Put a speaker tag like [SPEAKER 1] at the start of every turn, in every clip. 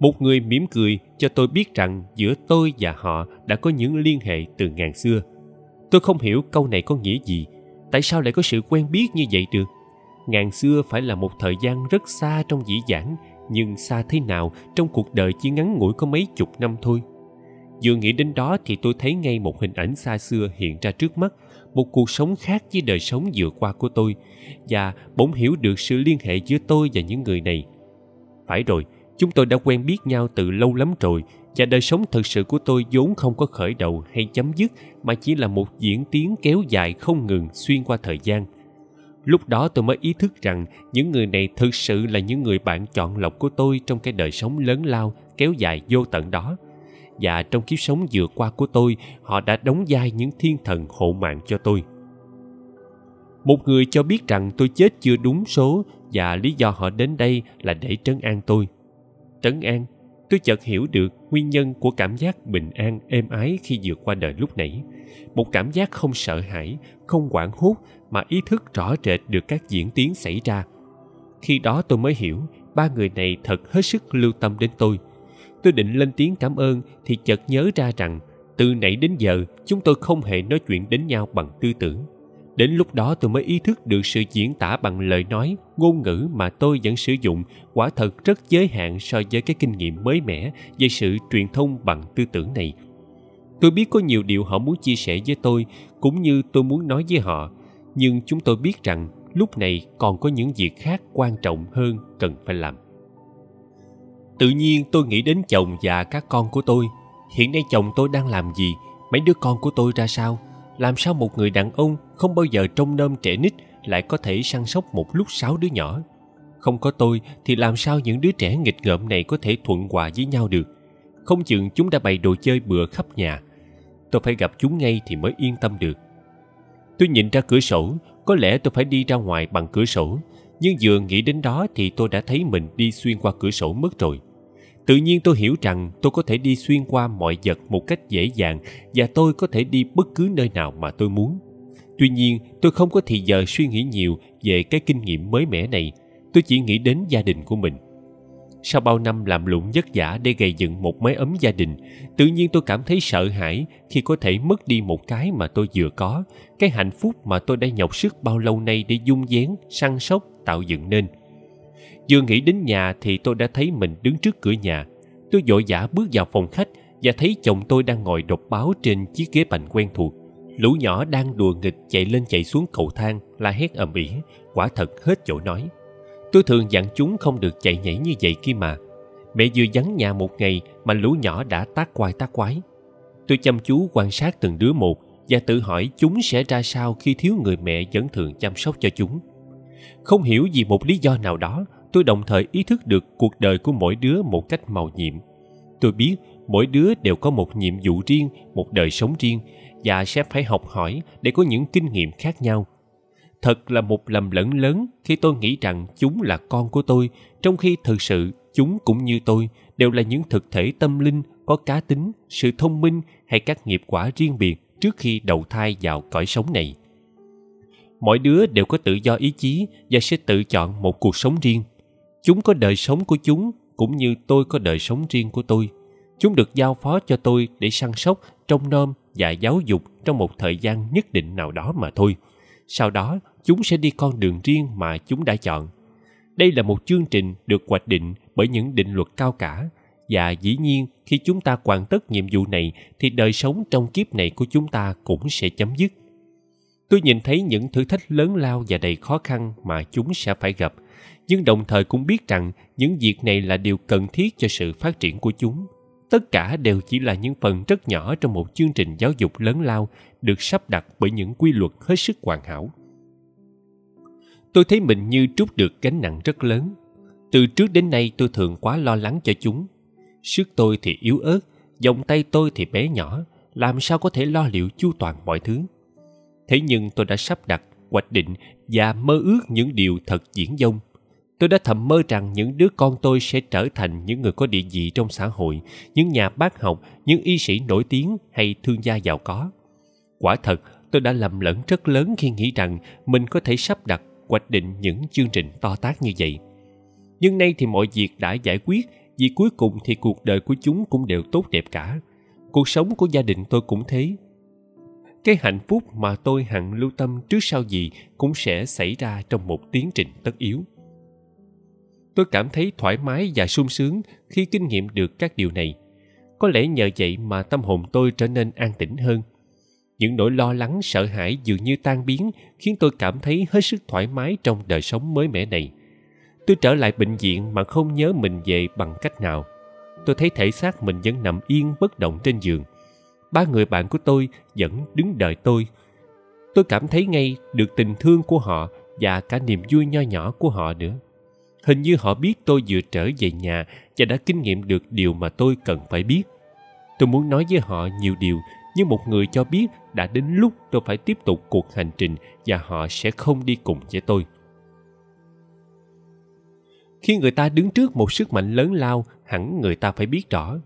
[SPEAKER 1] một người mỉm cười cho tôi biết rằng giữa tôi và họ đã có những liên hệ từ ngàn xưa. Tôi không hiểu câu này có nghĩa gì. Tại sao lại có sự quen biết như vậy được? Ngàn xưa phải là một thời gian rất xa trong dĩ vãng, nhưng xa thế nào trong cuộc đời chỉ ngắn ngủi có mấy chục năm thôi. Vừa nghĩ đến đó thì tôi thấy ngay một hình ảnh xa xưa hiện ra trước mắt, một cuộc sống khác với đời sống vừa qua của tôi, và bỗng hiểu được sự liên hệ giữa tôi và những người này. Phải rồi chúng tôi đã quen biết nhau từ lâu lắm rồi, và đời sống thực sự của tôi vốn không có khởi đầu hay chấm dứt, mà chỉ là một diễn tiến kéo dài không ngừng xuyên qua thời gian. Lúc đó tôi mới ý thức rằng những người này thực sự là những người bạn chọn lọc của tôi trong cái đời sống lớn lao, kéo dài vô tận đó. Và trong kiếp sống vừa qua của tôi, họ đã đóng vai những thiên thần hộ mạng cho tôi. Một người cho biết rằng tôi chết chưa đúng số, và lý do họ đến đây là để trấn an tôi trấn an. Tôi chợt hiểu được nguyên nhân của cảm giác bình an, êm ái khi vượt qua đời lúc nãy. Một cảm giác không sợ hãi, không hoảng hốt mà ý thức rõ rệt được các diễn tiến xảy ra. Khi đó tôi mới hiểu ba người này thật hết sức lưu tâm đến tôi. Tôi định lên tiếng cảm ơn thì chợt nhớ ra rằng từ nãy đến giờ chúng tôi không hề nói chuyện đến nhau bằng tư tưởng đến lúc đó tôi mới ý thức được sự diễn tả bằng lời nói, ngôn ngữ mà tôi vẫn sử dụng. Quả thật rất giới hạn so với cái kinh nghiệm mới mẻ về sự truyền thông bằng tư tưởng này. Tôi biết có nhiều điều họ muốn chia sẻ với tôi, cũng như tôi muốn nói với họ. Nhưng chúng tôi biết rằng lúc này còn có những việc khác quan trọng hơn cần phải làm. Tự nhiên tôi nghĩ đến chồng và các con của tôi. Hiện nay chồng tôi đang làm gì? Mấy đứa con của tôi ra sao? Làm sao một người đàn ông không bao giờ trông nom trẻ nít lại có thể săn sóc một lúc sáu đứa nhỏ. Không có tôi thì làm sao những đứa trẻ nghịch ngợm này có thể thuận hòa với nhau được? Không chừng chúng đã bày đồ chơi bừa khắp nhà. Tôi phải gặp chúng ngay thì mới yên tâm được. Tôi nhìn ra cửa sổ, có lẽ tôi phải đi ra ngoài bằng cửa sổ. Nhưng vừa nghĩ đến đó thì tôi đã thấy mình đi xuyên qua cửa sổ mất rồi. Tự nhiên tôi hiểu rằng tôi có thể đi xuyên qua mọi vật một cách dễ dàng và tôi có thể đi bất cứ nơi nào mà tôi muốn tuy nhiên, tôi không có thì giờ suy nghĩ nhiều về cái kinh nghiệm mới mẻ này. Tôi chỉ nghĩ đến gia đình của mình. Sau bao năm làm lụng vất vả để gây dựng một mái ấm gia đình, tự nhiên tôi cảm thấy sợ hãi khi có thể mất đi một cái mà tôi vừa có, cái hạnh phúc mà tôi đã nhọc sức bao lâu nay để dung vén săn sóc, tạo dựng nên. Vừa nghĩ đến nhà thì tôi đã thấy mình đứng trước cửa nhà. Tôi vội vã bước vào phòng khách và thấy chồng tôi đang ngồi đọc báo trên chiếc ghế bành quen thuộc lũ nhỏ đang đùa nghịch chạy lên chạy xuống cầu thang, la hét ầm ĩ, quả thật hết chỗ nói. Tôi thường dặn chúng không được chạy nhảy như vậy kia mà. Mẹ vừa vắng nhà một ngày mà lũ nhỏ đã tác quai tác quái. Tôi chăm chú quan sát từng đứa một và tự hỏi chúng sẽ ra sao khi thiếu người mẹ vẫn thường chăm sóc cho chúng. Không hiểu vì một lý do nào đó, tôi đồng thời ý thức được cuộc đời của mỗi đứa một cách màu nhiệm. Tôi biết mỗi đứa đều có một nhiệm vụ riêng, một đời sống riêng và sẽ phải học hỏi để có những kinh nghiệm khác nhau. Thật là một lầm lẫn lớn khi tôi nghĩ rằng chúng là con của tôi, trong khi thực sự chúng cũng như tôi đều là những thực thể tâm linh có cá tính, sự thông minh hay các nghiệp quả riêng biệt trước khi đầu thai vào cõi sống này. Mỗi đứa đều có tự do ý chí và sẽ tự chọn một cuộc sống riêng. Chúng có đời sống của chúng cũng như tôi có đời sống riêng của tôi. Chúng được giao phó cho tôi để săn sóc, trông nom và giáo dục trong một thời gian nhất định nào đó mà thôi. Sau đó, chúng sẽ đi con đường riêng mà chúng đã chọn. Đây là một chương trình được hoạch định bởi những định luật cao cả, và dĩ nhiên khi chúng ta hoàn tất nhiệm vụ này thì đời sống trong kiếp này của chúng ta cũng sẽ chấm dứt. Tôi nhìn thấy những thử thách lớn lao và đầy khó khăn mà chúng sẽ phải gặp, nhưng đồng thời cũng biết rằng những việc này là điều cần thiết cho sự phát triển của chúng tất cả đều chỉ là những phần rất nhỏ trong một chương trình giáo dục lớn lao được sắp đặt bởi những quy luật hết sức hoàn hảo. Tôi thấy mình như trút được gánh nặng rất lớn. Từ trước đến nay tôi thường quá lo lắng cho chúng. Sức tôi thì yếu ớt vòng tay tôi thì bé nhỏ, làm sao có thể lo liệu chu toàn mọi thứ? Thế nhưng tôi đã sắp đặt, hoạch định và mơ ước những điều thật diễn dông tôi đã thầm mơ rằng những đứa con tôi sẽ trở thành những người có địa vị trong xã hội, những nhà bác học, những y sĩ nổi tiếng hay thương gia giàu có. Quả thật, tôi đã lầm lẫn rất lớn khi nghĩ rằng mình có thể sắp đặt, hoạch định những chương trình to tác như vậy. Nhưng nay thì mọi việc đã giải quyết, vì cuối cùng thì cuộc đời của chúng cũng đều tốt đẹp cả. Cuộc sống của gia đình tôi cũng thế. Cái hạnh phúc mà tôi hằng lưu tâm trước sau gì cũng sẽ xảy ra trong một tiến trình tất yếu tôi cảm thấy thoải mái và sung sướng khi kinh nghiệm được các điều này. Có lẽ nhờ vậy mà tâm hồn tôi trở nên an tĩnh hơn. Những nỗi lo lắng, sợ hãi dường như tan biến, khiến tôi cảm thấy hết sức thoải mái trong đời sống mới mẻ này. Tôi trở lại bệnh viện mà không nhớ mình về bằng cách nào. Tôi thấy thể xác mình vẫn nằm yên, bất động trên giường. Ba người bạn của tôi vẫn đứng đợi tôi. Tôi cảm thấy ngay được tình thương của họ và cả niềm vui nho nhỏ của họ nữa hình như họ biết tôi vừa trở về nhà và đã kinh nghiệm được điều mà tôi cần phải biết. Tôi muốn nói với họ nhiều điều, nhưng một người cho biết đã đến lúc tôi phải tiếp tục cuộc hành trình và họ sẽ không đi cùng với tôi. Khi người ta đứng trước một sức mạnh lớn lao, hẳn người ta phải biết rõ.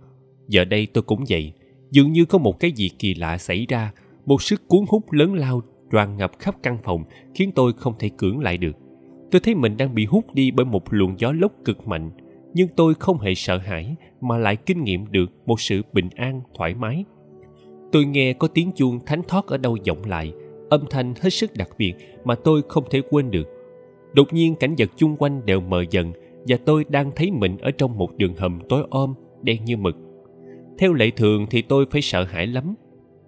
[SPEAKER 1] Giờ đây tôi cũng vậy, dường như có một cái gì kỳ lạ xảy ra, một sức cuốn hút lớn lao tràn ngập khắp căn phòng, khiến tôi không thể cưỡng lại được tôi thấy mình đang bị hút đi bởi một luồng gió lốc cực mạnh, nhưng tôi không hề sợ hãi mà lại kinh nghiệm được một sự bình an, thoải mái. Tôi nghe có tiếng chuông thánh thót ở đâu vọng lại, âm thanh hết sức đặc biệt mà tôi không thể quên được. Đột nhiên cảnh vật chung quanh đều mờ dần và tôi đang thấy mình ở trong một đường hầm tối om, đen như mực. Theo lệ thường thì tôi phải sợ hãi lắm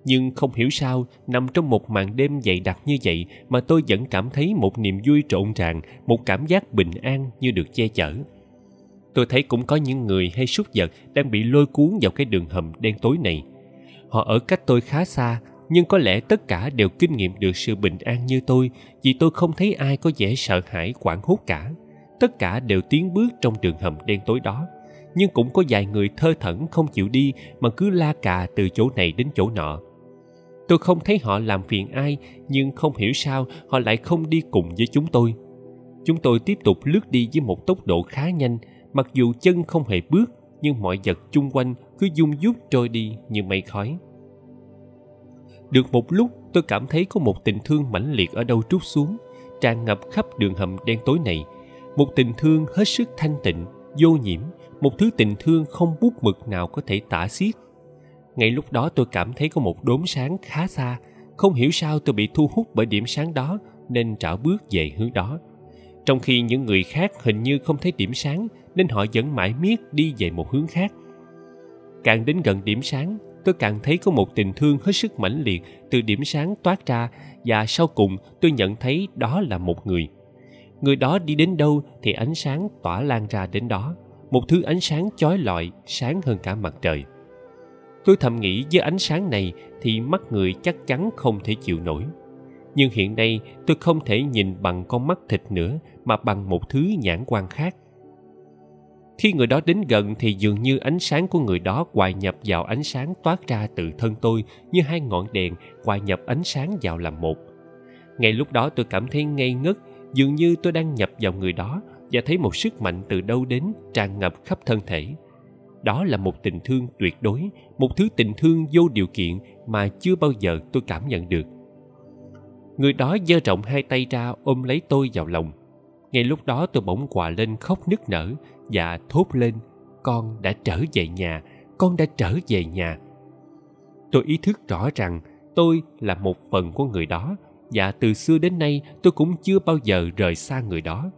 [SPEAKER 1] nhưng không hiểu sao, nằm trong một màn đêm dày đặc như vậy mà tôi vẫn cảm thấy một niềm vui trộn ràng một cảm giác bình an như được che chở. Tôi thấy cũng có những người hay súc vật đang bị lôi cuốn vào cái đường hầm đen tối này. Họ ở cách tôi khá xa, nhưng có lẽ tất cả đều kinh nghiệm được sự bình an như tôi, vì tôi không thấy ai có vẻ sợ hãi quảng hốt cả. Tất cả đều tiến bước trong đường hầm đen tối đó. Nhưng cũng có vài người thơ thẩn không chịu đi mà cứ la cà từ chỗ này đến chỗ nọ tôi không thấy họ làm phiền ai, nhưng không hiểu sao họ lại không đi cùng với chúng tôi. Chúng tôi tiếp tục lướt đi với một tốc độ khá nhanh. Mặc dù chân không hề bước, nhưng mọi vật chung quanh cứ dung dút trôi đi như mây khói. Được một lúc, tôi cảm thấy có một tình thương mãnh liệt ở đâu trút xuống, tràn ngập khắp đường hầm đen tối này. Một tình thương hết sức thanh tịnh, vô nhiễm, một thứ tình thương không bút mực nào có thể tả xiết ngay lúc đó tôi cảm thấy có một đốm sáng khá xa. Không hiểu sao tôi bị thu hút bởi điểm sáng đó, nên trảo bước về hướng đó. Trong khi những người khác hình như không thấy điểm sáng, nên họ vẫn mãi miết đi về một hướng khác. Càng đến gần điểm sáng, tôi càng thấy có một tình thương hết sức mãnh liệt từ điểm sáng toát ra, và sau cùng tôi nhận thấy đó là một người. Người đó đi đến đâu thì ánh sáng tỏa lan ra đến đó. Một thứ ánh sáng chói lọi, sáng hơn cả mặt trời tôi thầm nghĩ với ánh sáng này thì mắt người chắc chắn không thể chịu nổi. Nhưng hiện nay tôi không thể nhìn bằng con mắt thịt nữa mà bằng một thứ nhãn quan khác. Khi người đó đến gần thì dường như ánh sáng của người đó hòa nhập vào ánh sáng toát ra từ thân tôi như hai ngọn đèn hòa nhập ánh sáng vào làm một. Ngay lúc đó tôi cảm thấy ngây ngất, dường như tôi đang nhập vào người đó và thấy một sức mạnh từ đâu đến tràn ngập khắp thân thể đó là một tình thương tuyệt đối, một thứ tình thương vô điều kiện mà chưa bao giờ tôi cảm nhận được. Người đó giơ rộng hai tay ra ôm lấy tôi vào lòng. Ngay lúc đó tôi bỗng quà lên khóc nức nở và thốt lên, con đã trở về nhà, con đã trở về nhà. Tôi ý thức rõ rằng tôi là một phần của người đó và từ xưa đến nay tôi cũng chưa bao giờ rời xa người đó.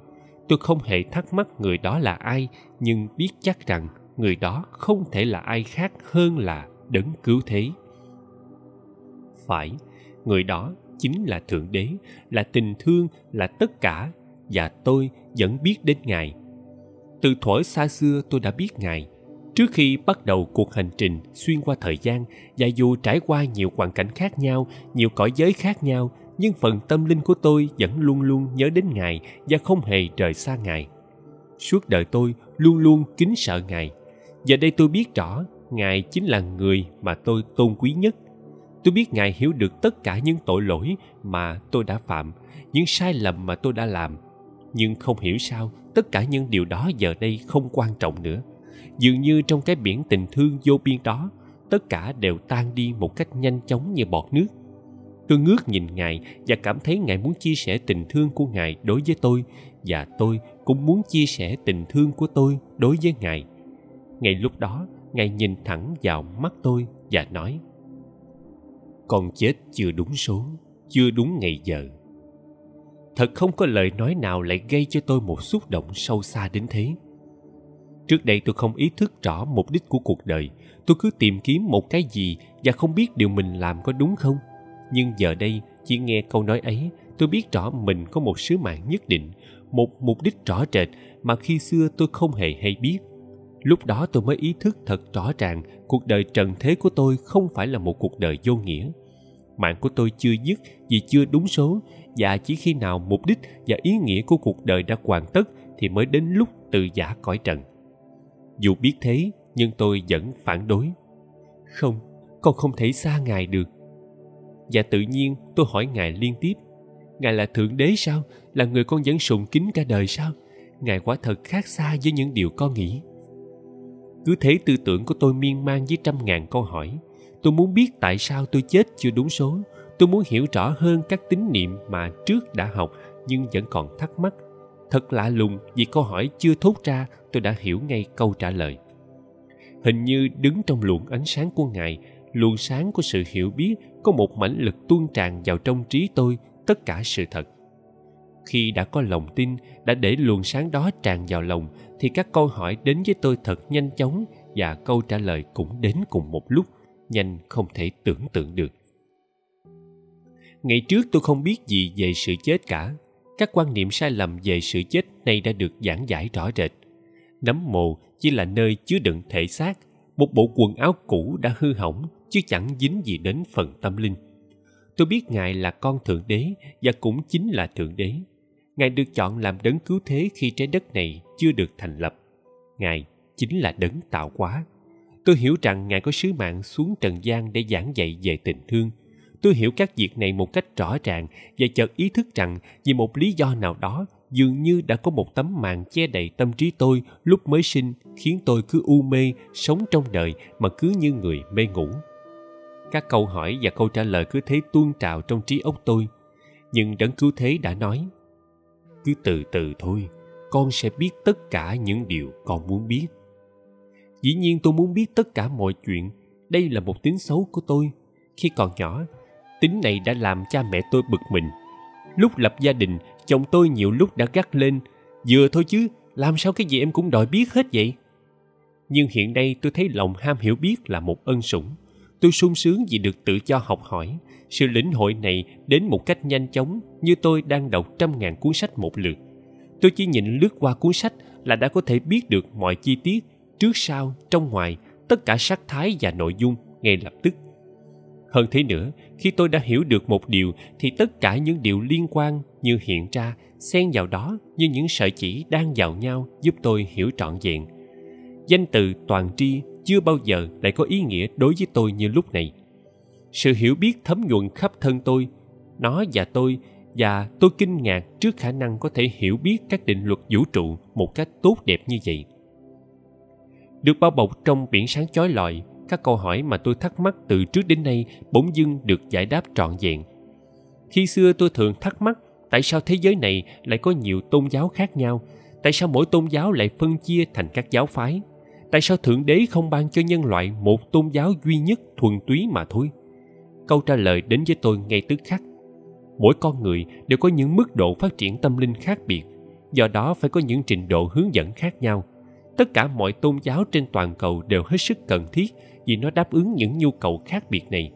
[SPEAKER 1] Tôi không hề thắc mắc người đó là ai, nhưng biết chắc rằng người đó không thể là ai khác hơn là đấng cứu thế. Phải, người đó chính là thượng đế, là tình thương, là tất cả, và tôi vẫn biết đến ngài. Từ thuở xa xưa tôi đã biết ngài. Trước khi bắt đầu cuộc hành trình xuyên qua thời gian, và dù trải qua nhiều hoàn cảnh khác nhau, nhiều cõi giới khác nhau, nhưng phần tâm linh của tôi vẫn luôn luôn nhớ đến ngài và không hề rời xa ngài. Suốt đời tôi luôn luôn kính sợ ngài giờ đây tôi biết rõ, ngài chính là người mà tôi tôn quý nhất. Tôi biết ngài hiểu được tất cả những tội lỗi mà tôi đã phạm, những sai lầm mà tôi đã làm. Nhưng không hiểu sao, tất cả những điều đó giờ đây không quan trọng nữa. Dường như trong cái biển tình thương vô biên đó, tất cả đều tan đi một cách nhanh chóng như bọt nước. Tôi ngước nhìn ngài và cảm thấy ngài muốn chia sẻ tình thương của ngài đối với tôi, và tôi cũng muốn chia sẻ tình thương của tôi đối với ngài ngay lúc đó, ngài nhìn thẳng vào mắt tôi và nói, con chết chưa đúng số, chưa đúng ngày giờ. Thật không có lời nói nào lại gây cho tôi một xúc động sâu xa đến thế. Trước đây tôi không ý thức rõ mục đích của cuộc đời, tôi cứ tìm kiếm một cái gì và không biết điều mình làm có đúng không. Nhưng giờ đây, chỉ nghe câu nói ấy, tôi biết rõ mình có một sứ mạng nhất định, một mục đích rõ rệt mà khi xưa tôi không hề hay biết lúc đó tôi mới ý thức thật rõ ràng cuộc đời trần thế của tôi không phải là một cuộc đời vô nghĩa. Mạng của tôi chưa dứt vì chưa đúng số, và chỉ khi nào mục đích và ý nghĩa của cuộc đời đã hoàn tất thì mới đến lúc tự giả cõi trần. Dù biết thế, nhưng tôi vẫn phản đối. Không, con không thể xa ngài được. Và tự nhiên tôi hỏi ngài liên tiếp, ngài là thượng đế sao? Là người con vẫn sùng kính cả đời sao? Ngài quả thật khác xa với những điều con nghĩ cứ thế tư tưởng của tôi miên man với trăm ngàn câu hỏi. Tôi muốn biết tại sao tôi chết chưa đúng số. Tôi muốn hiểu rõ hơn các tín niệm mà trước đã học, nhưng vẫn còn thắc mắc. Thật lạ lùng, vì câu hỏi chưa thốt ra, tôi đã hiểu ngay câu trả lời. Hình như đứng trong luồng ánh sáng của ngài, luồng sáng của sự hiểu biết, có một mãnh lực tuôn tràn vào trong trí tôi, tất cả sự thật khi đã có lòng tin, đã để luồng sáng đó tràn vào lòng, thì các câu hỏi đến với tôi thật nhanh chóng và câu trả lời cũng đến cùng một lúc, nhanh không thể tưởng tượng được. Ngày trước tôi không biết gì về sự chết cả. Các quan niệm sai lầm về sự chết nay đã được giảng giải rõ rệt. Nấm mồ chỉ là nơi chứa đựng thể xác, một bộ quần áo cũ đã hư hỏng chứ chẳng dính gì đến phần tâm linh. Tôi biết ngài là con thượng đế và cũng chính là thượng đế ngài được chọn làm đấng cứu thế khi trái đất này chưa được thành lập. Ngài chính là đấng tạo hóa. Tôi hiểu rằng ngài có sứ mạng xuống trần gian để giảng dạy về tình thương. Tôi hiểu các việc này một cách rõ ràng và chợt ý thức rằng vì một lý do nào đó, dường như đã có một tấm màn che đậy tâm trí tôi lúc mới sinh, khiến tôi cứ u mê, sống trong đời mà cứ như người mê ngủ. Các câu hỏi và câu trả lời cứ thế tuôn trào trong trí óc tôi. Nhưng đấng cứu thế đã nói cứ từ từ thôi, con sẽ biết tất cả những điều con muốn biết. Dĩ nhiên tôi muốn biết tất cả mọi chuyện. Đây là một tính xấu của tôi. Khi còn nhỏ, tính này đã làm cha mẹ tôi bực mình. Lúc lập gia đình, chồng tôi nhiều lúc đã gắt lên, vừa thôi chứ, làm sao cái gì em cũng đòi biết hết vậy? Nhưng hiện nay tôi thấy lòng ham hiểu biết là một ân sủng tôi sung sướng vì được tự do học hỏi. Sự lĩnh hội này đến một cách nhanh chóng như tôi đang đọc trăm ngàn cuốn sách một lượt. Tôi chỉ nhìn lướt qua cuốn sách là đã có thể biết được mọi chi tiết, trước sau, trong ngoài, tất cả sắc thái và nội dung ngay lập tức. Hơn thế nữa, khi tôi đã hiểu được một điều thì tất cả những điều liên quan như hiện ra xen vào đó như những sợi chỉ đang vào nhau giúp tôi hiểu trọn vẹn. Danh từ toàn tri chưa bao giờ lại có ý nghĩa đối với tôi như lúc này. Sự hiểu biết thấm nhuần khắp thân tôi, nó và tôi và tôi kinh ngạc trước khả năng có thể hiểu biết các định luật vũ trụ một cách tốt đẹp như vậy. Được bao bọc trong biển sáng chói lọi, các câu hỏi mà tôi thắc mắc từ trước đến nay bỗng dưng được giải đáp trọn vẹn. Khi xưa tôi thường thắc mắc, tại sao thế giới này lại có nhiều tôn giáo khác nhau? Tại sao mỗi tôn giáo lại phân chia thành các giáo phái? Tại sao thượng đế không ban cho nhân loại một tôn giáo duy nhất thuần túy mà thôi? Câu trả lời đến với tôi ngay tức khắc. Mỗi con người đều có những mức độ phát triển tâm linh khác biệt, do đó phải có những trình độ hướng dẫn khác nhau. Tất cả mọi tôn giáo trên toàn cầu đều hết sức cần thiết vì nó đáp ứng những nhu cầu khác biệt này.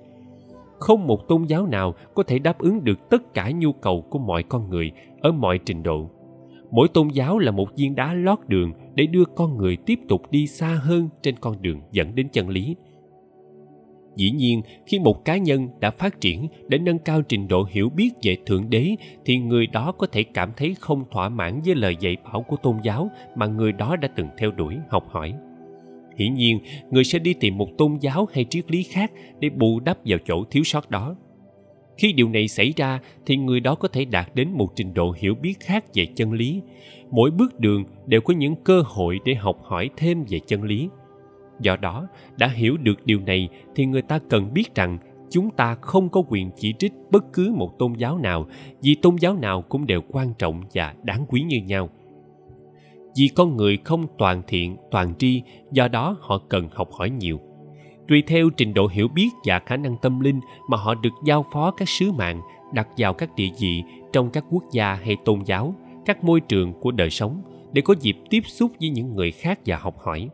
[SPEAKER 1] Không một tôn giáo nào có thể đáp ứng được tất cả nhu cầu của mọi con người ở mọi trình độ. Mỗi tôn giáo là một viên đá lót đường để đưa con người tiếp tục đi xa hơn trên con đường dẫn đến chân lý. Dĩ nhiên, khi một cá nhân đã phát triển để nâng cao trình độ hiểu biết về thượng đế, thì người đó có thể cảm thấy không thỏa mãn với lời dạy bảo của tôn giáo mà người đó đã từng theo đuổi, học hỏi. Hiển nhiên, người sẽ đi tìm một tôn giáo hay triết lý khác để bù đắp vào chỗ thiếu sót đó. Khi điều này xảy ra, thì người đó có thể đạt đến một trình độ hiểu biết khác về chân lý mỗi bước đường đều có những cơ hội để học hỏi thêm về chân lý. Do đó, đã hiểu được điều này thì người ta cần biết rằng chúng ta không có quyền chỉ trích bất cứ một tôn giáo nào, vì tôn giáo nào cũng đều quan trọng và đáng quý như nhau. Vì con người không toàn thiện, toàn tri, do đó họ cần học hỏi nhiều. Tùy theo trình độ hiểu biết và khả năng tâm linh mà họ được giao phó các sứ mạng, đặt vào các địa vị trong các quốc gia hay tôn giáo các môi trường của đời sống để có dịp tiếp xúc với những người khác và học hỏi.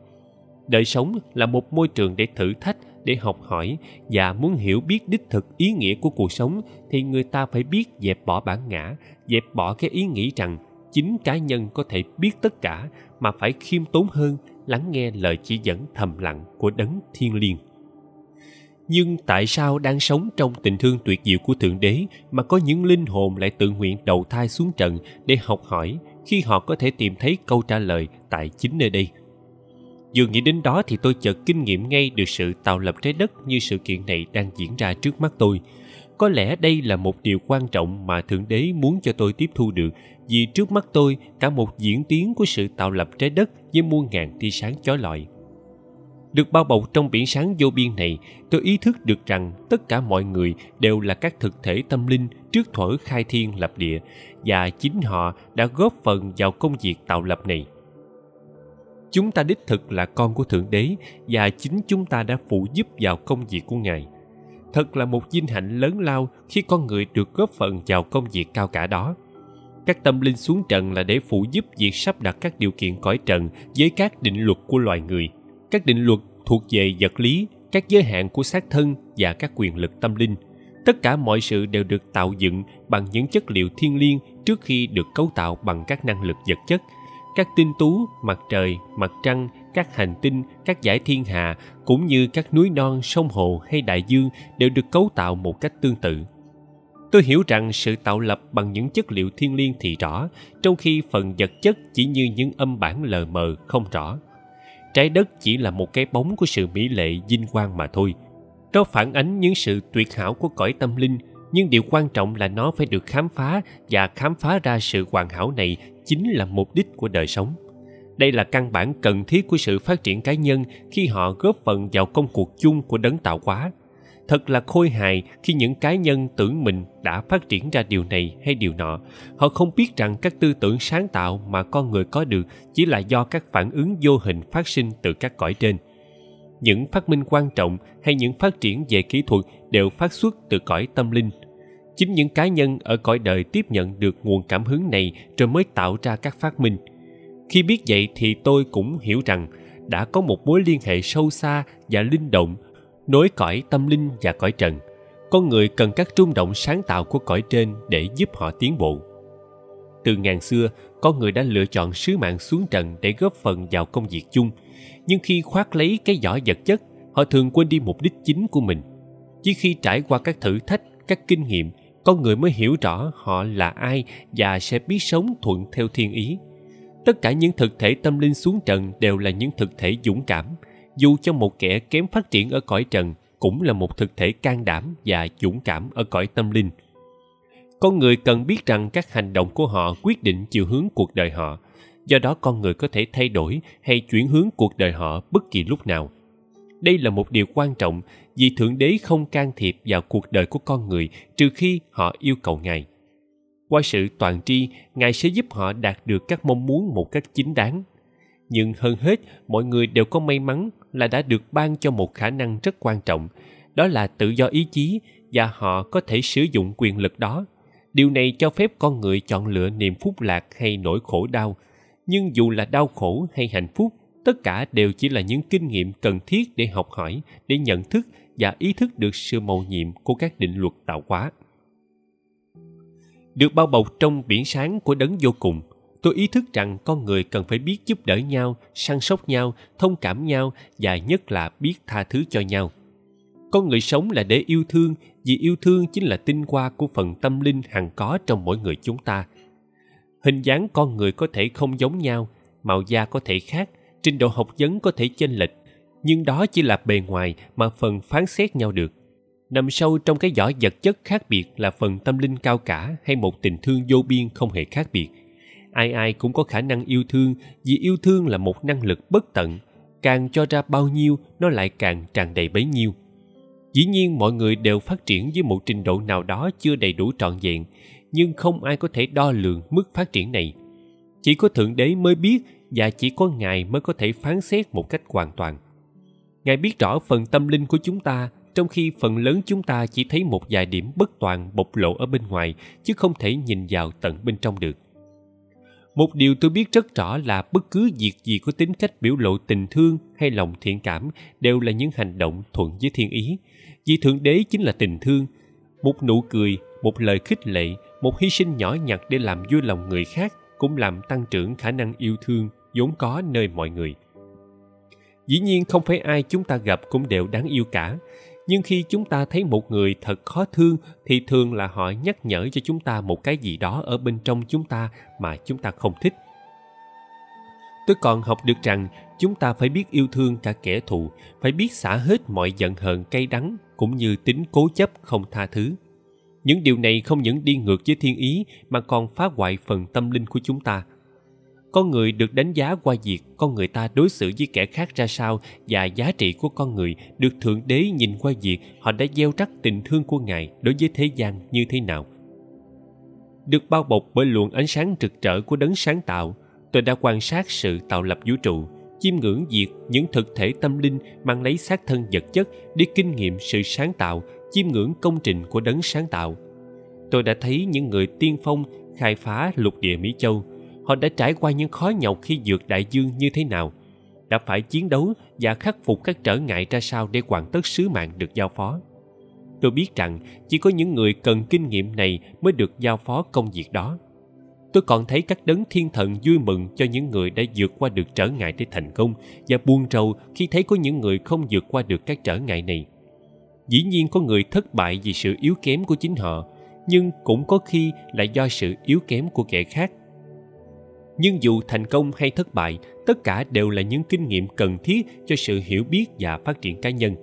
[SPEAKER 1] Đời sống là một môi trường để thử thách, để học hỏi và muốn hiểu biết đích thực ý nghĩa của cuộc sống thì người ta phải biết dẹp bỏ bản ngã, dẹp bỏ cái ý nghĩ rằng chính cá nhân có thể biết tất cả mà phải khiêm tốn hơn, lắng nghe lời chỉ dẫn thầm lặng của đấng thiên liêng nhưng tại sao đang sống trong tình thương tuyệt diệu của thượng đế mà có những linh hồn lại tự nguyện đầu thai xuống trận để học hỏi khi họ có thể tìm thấy câu trả lời tại chính nơi đây? Vừa nghĩ đến đó thì tôi chợt kinh nghiệm ngay được sự tạo lập trái đất như sự kiện này đang diễn ra trước mắt tôi. Có lẽ đây là một điều quan trọng mà thượng đế muốn cho tôi tiếp thu được, vì trước mắt tôi cả một diễn tiến của sự tạo lập trái đất với muôn ngàn tia sáng chói lọi được bao bọc trong biển sáng vô biên này, tôi ý thức được rằng tất cả mọi người đều là các thực thể tâm linh trước thuở khai thiên lập địa, và chính họ đã góp phần vào công việc tạo lập này. Chúng ta đích thực là con của thượng đế, và chính chúng ta đã phụ giúp vào công việc của ngài. Thật là một vinh hạnh lớn lao khi con người được góp phần vào công việc cao cả đó. Các tâm linh xuống trần là để phụ giúp việc sắp đặt các điều kiện cõi trần với các định luật của loài người các định luật thuộc về vật lý, các giới hạn của xác thân và các quyền lực tâm linh. Tất cả mọi sự đều được tạo dựng bằng những chất liệu thiên liêng trước khi được cấu tạo bằng các năng lực vật chất. Các tinh tú, mặt trời, mặt trăng, các hành tinh, các giải thiên hà, cũng như các núi non, sông hồ hay đại dương đều được cấu tạo một cách tương tự. Tôi hiểu rằng sự tạo lập bằng những chất liệu thiên liêng thì rõ, trong khi phần vật chất chỉ như những âm bản lờ mờ không rõ trái đất chỉ là một cái bóng của sự mỹ lệ, vinh quang mà thôi. Nó phản ánh những sự tuyệt hảo của cõi tâm linh, nhưng điều quan trọng là nó phải được khám phá, và khám phá ra sự hoàn hảo này chính là mục đích của đời sống. Đây là căn bản cần thiết của sự phát triển cá nhân khi họ góp phần vào công cuộc chung của đấng tạo hóa thật là khôi hài khi những cá nhân tưởng mình đã phát triển ra điều này hay điều nọ. Họ không biết rằng các tư tưởng sáng tạo mà con người có được chỉ là do các phản ứng vô hình phát sinh từ các cõi trên. Những phát minh quan trọng hay những phát triển về kỹ thuật đều phát xuất từ cõi tâm linh. Chính những cá nhân ở cõi đời tiếp nhận được nguồn cảm hứng này rồi mới tạo ra các phát minh. Khi biết vậy thì tôi cũng hiểu rằng đã có một mối liên hệ sâu xa và linh động nối cõi tâm linh và cõi trần. Con người cần các rung động sáng tạo của cõi trên để giúp họ tiến bộ. Từ ngàn xưa, con người đã lựa chọn sứ mạng xuống trần để góp phần vào công việc chung. Nhưng khi khoác lấy cái vỏ vật chất, họ thường quên đi mục đích chính của mình. Chỉ khi trải qua các thử thách, các kinh nghiệm, con người mới hiểu rõ họ là ai và sẽ biết sống thuận theo thiên ý. Tất cả những thực thể tâm linh xuống trần đều là những thực thể dũng cảm dù cho một kẻ kém phát triển ở cõi trần cũng là một thực thể can đảm và dũng cảm ở cõi tâm linh. Con người cần biết rằng các hành động của họ quyết định chiều hướng cuộc đời họ, do đó con người có thể thay đổi hay chuyển hướng cuộc đời họ bất kỳ lúc nào. Đây là một điều quan trọng vì thượng đế không can thiệp vào cuộc đời của con người trừ khi họ yêu cầu ngài. Qua sự toàn tri, ngài sẽ giúp họ đạt được các mong muốn một cách chính đáng. Nhưng hơn hết, mọi người đều có may mắn là đã được ban cho một khả năng rất quan trọng, đó là tự do ý chí và họ có thể sử dụng quyền lực đó. Điều này cho phép con người chọn lựa niềm phúc lạc hay nỗi khổ đau. Nhưng dù là đau khổ hay hạnh phúc, tất cả đều chỉ là những kinh nghiệm cần thiết để học hỏi, để nhận thức và ý thức được sự mầu nhiệm của các định luật tạo hóa. Được bao bọc trong biển sáng của đấng vô cùng tôi ý thức rằng con người cần phải biết giúp đỡ nhau, săn sóc nhau, thông cảm nhau và nhất là biết tha thứ cho nhau. Con người sống là để yêu thương, vì yêu thương chính là tinh hoa của phần tâm linh hằng có trong mỗi người chúng ta. Hình dáng con người có thể không giống nhau, màu da có thể khác, trình độ học vấn có thể chênh lệch, nhưng đó chỉ là bề ngoài mà phần phán xét nhau được. Nằm sâu trong cái vỏ vật chất khác biệt là phần tâm linh cao cả hay một tình thương vô biên không hề khác biệt ai ai cũng có khả năng yêu thương, vì yêu thương là một năng lực bất tận. Càng cho ra bao nhiêu, nó lại càng tràn đầy bấy nhiêu. Dĩ nhiên, mọi người đều phát triển với một trình độ nào đó chưa đầy đủ trọn vẹn, nhưng không ai có thể đo lường mức phát triển này. Chỉ có thượng đế mới biết và chỉ có ngài mới có thể phán xét một cách hoàn toàn. Ngài biết rõ phần tâm linh của chúng ta, trong khi phần lớn chúng ta chỉ thấy một vài điểm bất toàn bộc lộ ở bên ngoài, chứ không thể nhìn vào tận bên trong được một điều tôi biết rất rõ là bất cứ việc gì có tính cách biểu lộ tình thương hay lòng thiện cảm đều là những hành động thuận với thiên ý. Vì thượng đế chính là tình thương, một nụ cười, một lời khích lệ, một hy sinh nhỏ nhặt để làm vui lòng người khác cũng làm tăng trưởng khả năng yêu thương vốn có nơi mọi người. Dĩ nhiên không phải ai chúng ta gặp cũng đều đáng yêu cả nhưng khi chúng ta thấy một người thật khó thương, thì thường là họ nhắc nhở cho chúng ta một cái gì đó ở bên trong chúng ta mà chúng ta không thích. Tôi còn học được rằng, chúng ta phải biết yêu thương cả kẻ thù, phải biết xả hết mọi giận hờn, cay đắng, cũng như tính cố chấp không tha thứ. Những điều này không những đi ngược với thiên ý, mà còn phá hoại phần tâm linh của chúng ta con người được đánh giá qua việc con người ta đối xử với kẻ khác ra sao và giá trị của con người được thượng đế nhìn qua việc họ đã gieo rắc tình thương của ngài đối với thế gian như thế nào. Được bao bọc bởi luồng ánh sáng rực rỡ của đấng sáng tạo, tôi đã quan sát sự tạo lập vũ trụ, chiêm ngưỡng việc những thực thể tâm linh mang lấy xác thân vật chất để kinh nghiệm sự sáng tạo, chiêm ngưỡng công trình của đấng sáng tạo. Tôi đã thấy những người tiên phong khai phá lục địa mỹ châu họ đã trải qua những khó nhọc khi vượt đại dương như thế nào, đã phải chiến đấu và khắc phục các trở ngại ra sao để hoàn tất sứ mạng được giao phó. Tôi biết rằng chỉ có những người cần kinh nghiệm này mới được giao phó công việc đó. Tôi còn thấy các đấng thiên thần vui mừng cho những người đã vượt qua được trở ngại để thành công và buồn rầu khi thấy có những người không vượt qua được các trở ngại này. Dĩ nhiên có người thất bại vì sự yếu kém của chính họ, nhưng cũng có khi là do sự yếu kém của kẻ khác nhưng dù thành công hay thất bại, tất cả đều là những kinh nghiệm cần thiết cho sự hiểu biết và phát triển cá nhân.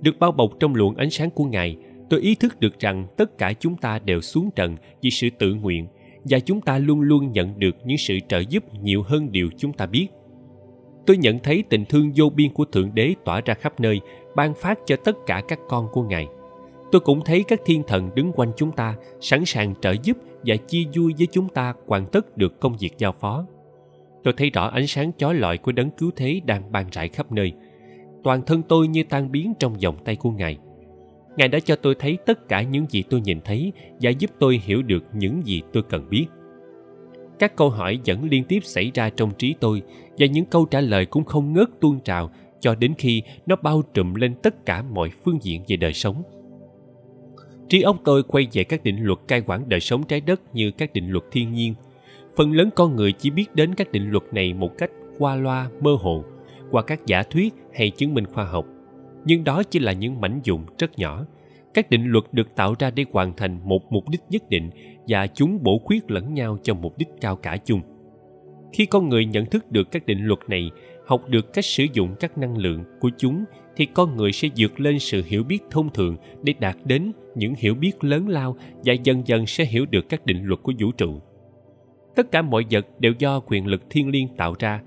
[SPEAKER 1] Được bao bọc trong luồng ánh sáng của ngài, tôi ý thức được rằng tất cả chúng ta đều xuống trần vì sự tự nguyện và chúng ta luôn luôn nhận được những sự trợ giúp nhiều hơn điều chúng ta biết. Tôi nhận thấy tình thương vô biên của thượng đế tỏa ra khắp nơi, ban phát cho tất cả các con của ngài tôi cũng thấy các thiên thần đứng quanh chúng ta, sẵn sàng trợ giúp và chia vui với chúng ta hoàn tất được công việc giao phó. Tôi thấy rõ ánh sáng chói lọi của đấng cứu thế đang ban rải khắp nơi. Toàn thân tôi như tan biến trong vòng tay của ngài. Ngài đã cho tôi thấy tất cả những gì tôi nhìn thấy và giúp tôi hiểu được những gì tôi cần biết. Các câu hỏi vẫn liên tiếp xảy ra trong trí tôi và những câu trả lời cũng không ngớt tuôn trào cho đến khi nó bao trùm lên tất cả mọi phương diện về đời sống trí óc tôi quay về các định luật cai quản đời sống trái đất như các định luật thiên nhiên. Phần lớn con người chỉ biết đến các định luật này một cách qua loa, mơ hồ, qua các giả thuyết hay chứng minh khoa học. Nhưng đó chỉ là những mảnh dụng rất nhỏ. Các định luật được tạo ra để hoàn thành một mục đích nhất định và chúng bổ khuyết lẫn nhau cho mục đích cao cả chung. Khi con người nhận thức được các định luật này học được cách sử dụng các năng lượng của chúng thì con người sẽ vượt lên sự hiểu biết thông thường để đạt đến những hiểu biết lớn lao và dần dần sẽ hiểu được các định luật của vũ trụ. Tất cả mọi vật đều do quyền lực thiên liêng tạo ra.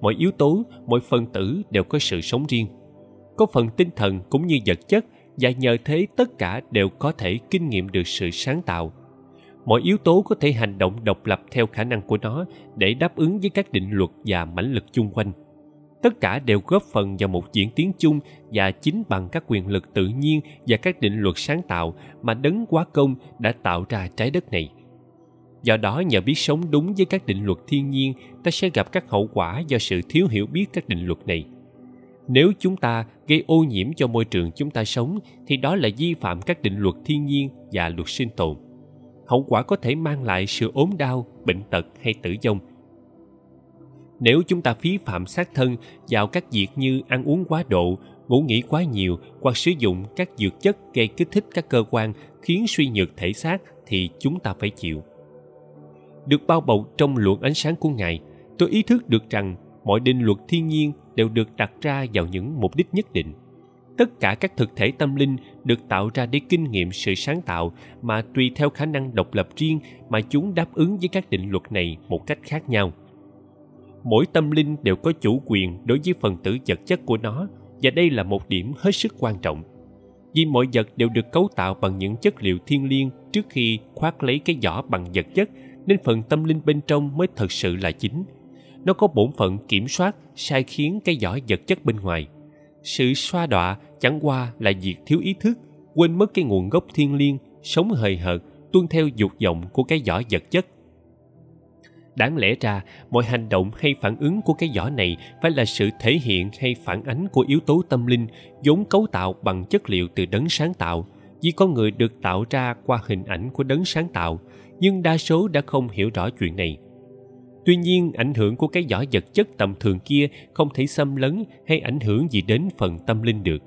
[SPEAKER 1] Mọi yếu tố, mọi phân tử đều có sự sống riêng. Có phần tinh thần cũng như vật chất và nhờ thế tất cả đều có thể kinh nghiệm được sự sáng tạo. Mọi yếu tố có thể hành động độc lập theo khả năng của nó để đáp ứng với các định luật và mãnh lực chung quanh tất cả đều góp phần vào một diễn tiến chung và chính bằng các quyền lực tự nhiên và các định luật sáng tạo mà đấng quá công đã tạo ra trái đất này. Do đó, nhờ biết sống đúng với các định luật thiên nhiên, ta sẽ gặp các hậu quả do sự thiếu hiểu biết các định luật này. Nếu chúng ta gây ô nhiễm cho môi trường chúng ta sống, thì đó là vi phạm các định luật thiên nhiên và luật sinh tồn. Hậu quả có thể mang lại sự ốm đau, bệnh tật hay tử vong nếu chúng ta phí phạm sát thân vào các việc như ăn uống quá độ, ngủ nghỉ quá nhiều hoặc sử dụng các dược chất gây kích thích các cơ quan khiến suy nhược thể xác thì chúng ta phải chịu. Được bao bọc trong luồng ánh sáng của ngài, tôi ý thức được rằng mọi định luật thiên nhiên đều được đặt ra vào những mục đích nhất định. Tất cả các thực thể tâm linh được tạo ra để kinh nghiệm sự sáng tạo mà tùy theo khả năng độc lập riêng mà chúng đáp ứng với các định luật này một cách khác nhau mỗi tâm linh đều có chủ quyền đối với phần tử vật chất của nó, và đây là một điểm hết sức quan trọng. Vì mọi vật đều được cấu tạo bằng những chất liệu thiên liêng trước khi khoác lấy cái vỏ bằng vật chất, nên phần tâm linh bên trong mới thật sự là chính. Nó có bổn phận kiểm soát, sai khiến cái vỏ vật chất bên ngoài. Sự xoa đọa chẳng qua là việc thiếu ý thức, quên mất cái nguồn gốc thiên liêng, sống hời hợt, tuân theo dục vọng của cái vỏ vật chất đáng lẽ ra, mọi hành động hay phản ứng của cái giỏ này phải là sự thể hiện hay phản ánh của yếu tố tâm linh, vốn cấu tạo bằng chất liệu từ đấng sáng tạo. Vì con người được tạo ra qua hình ảnh của đấng sáng tạo, nhưng đa số đã không hiểu rõ chuyện này. Tuy nhiên, ảnh hưởng của cái giỏ vật chất tầm thường kia không thể xâm lấn hay ảnh hưởng gì đến phần tâm linh được.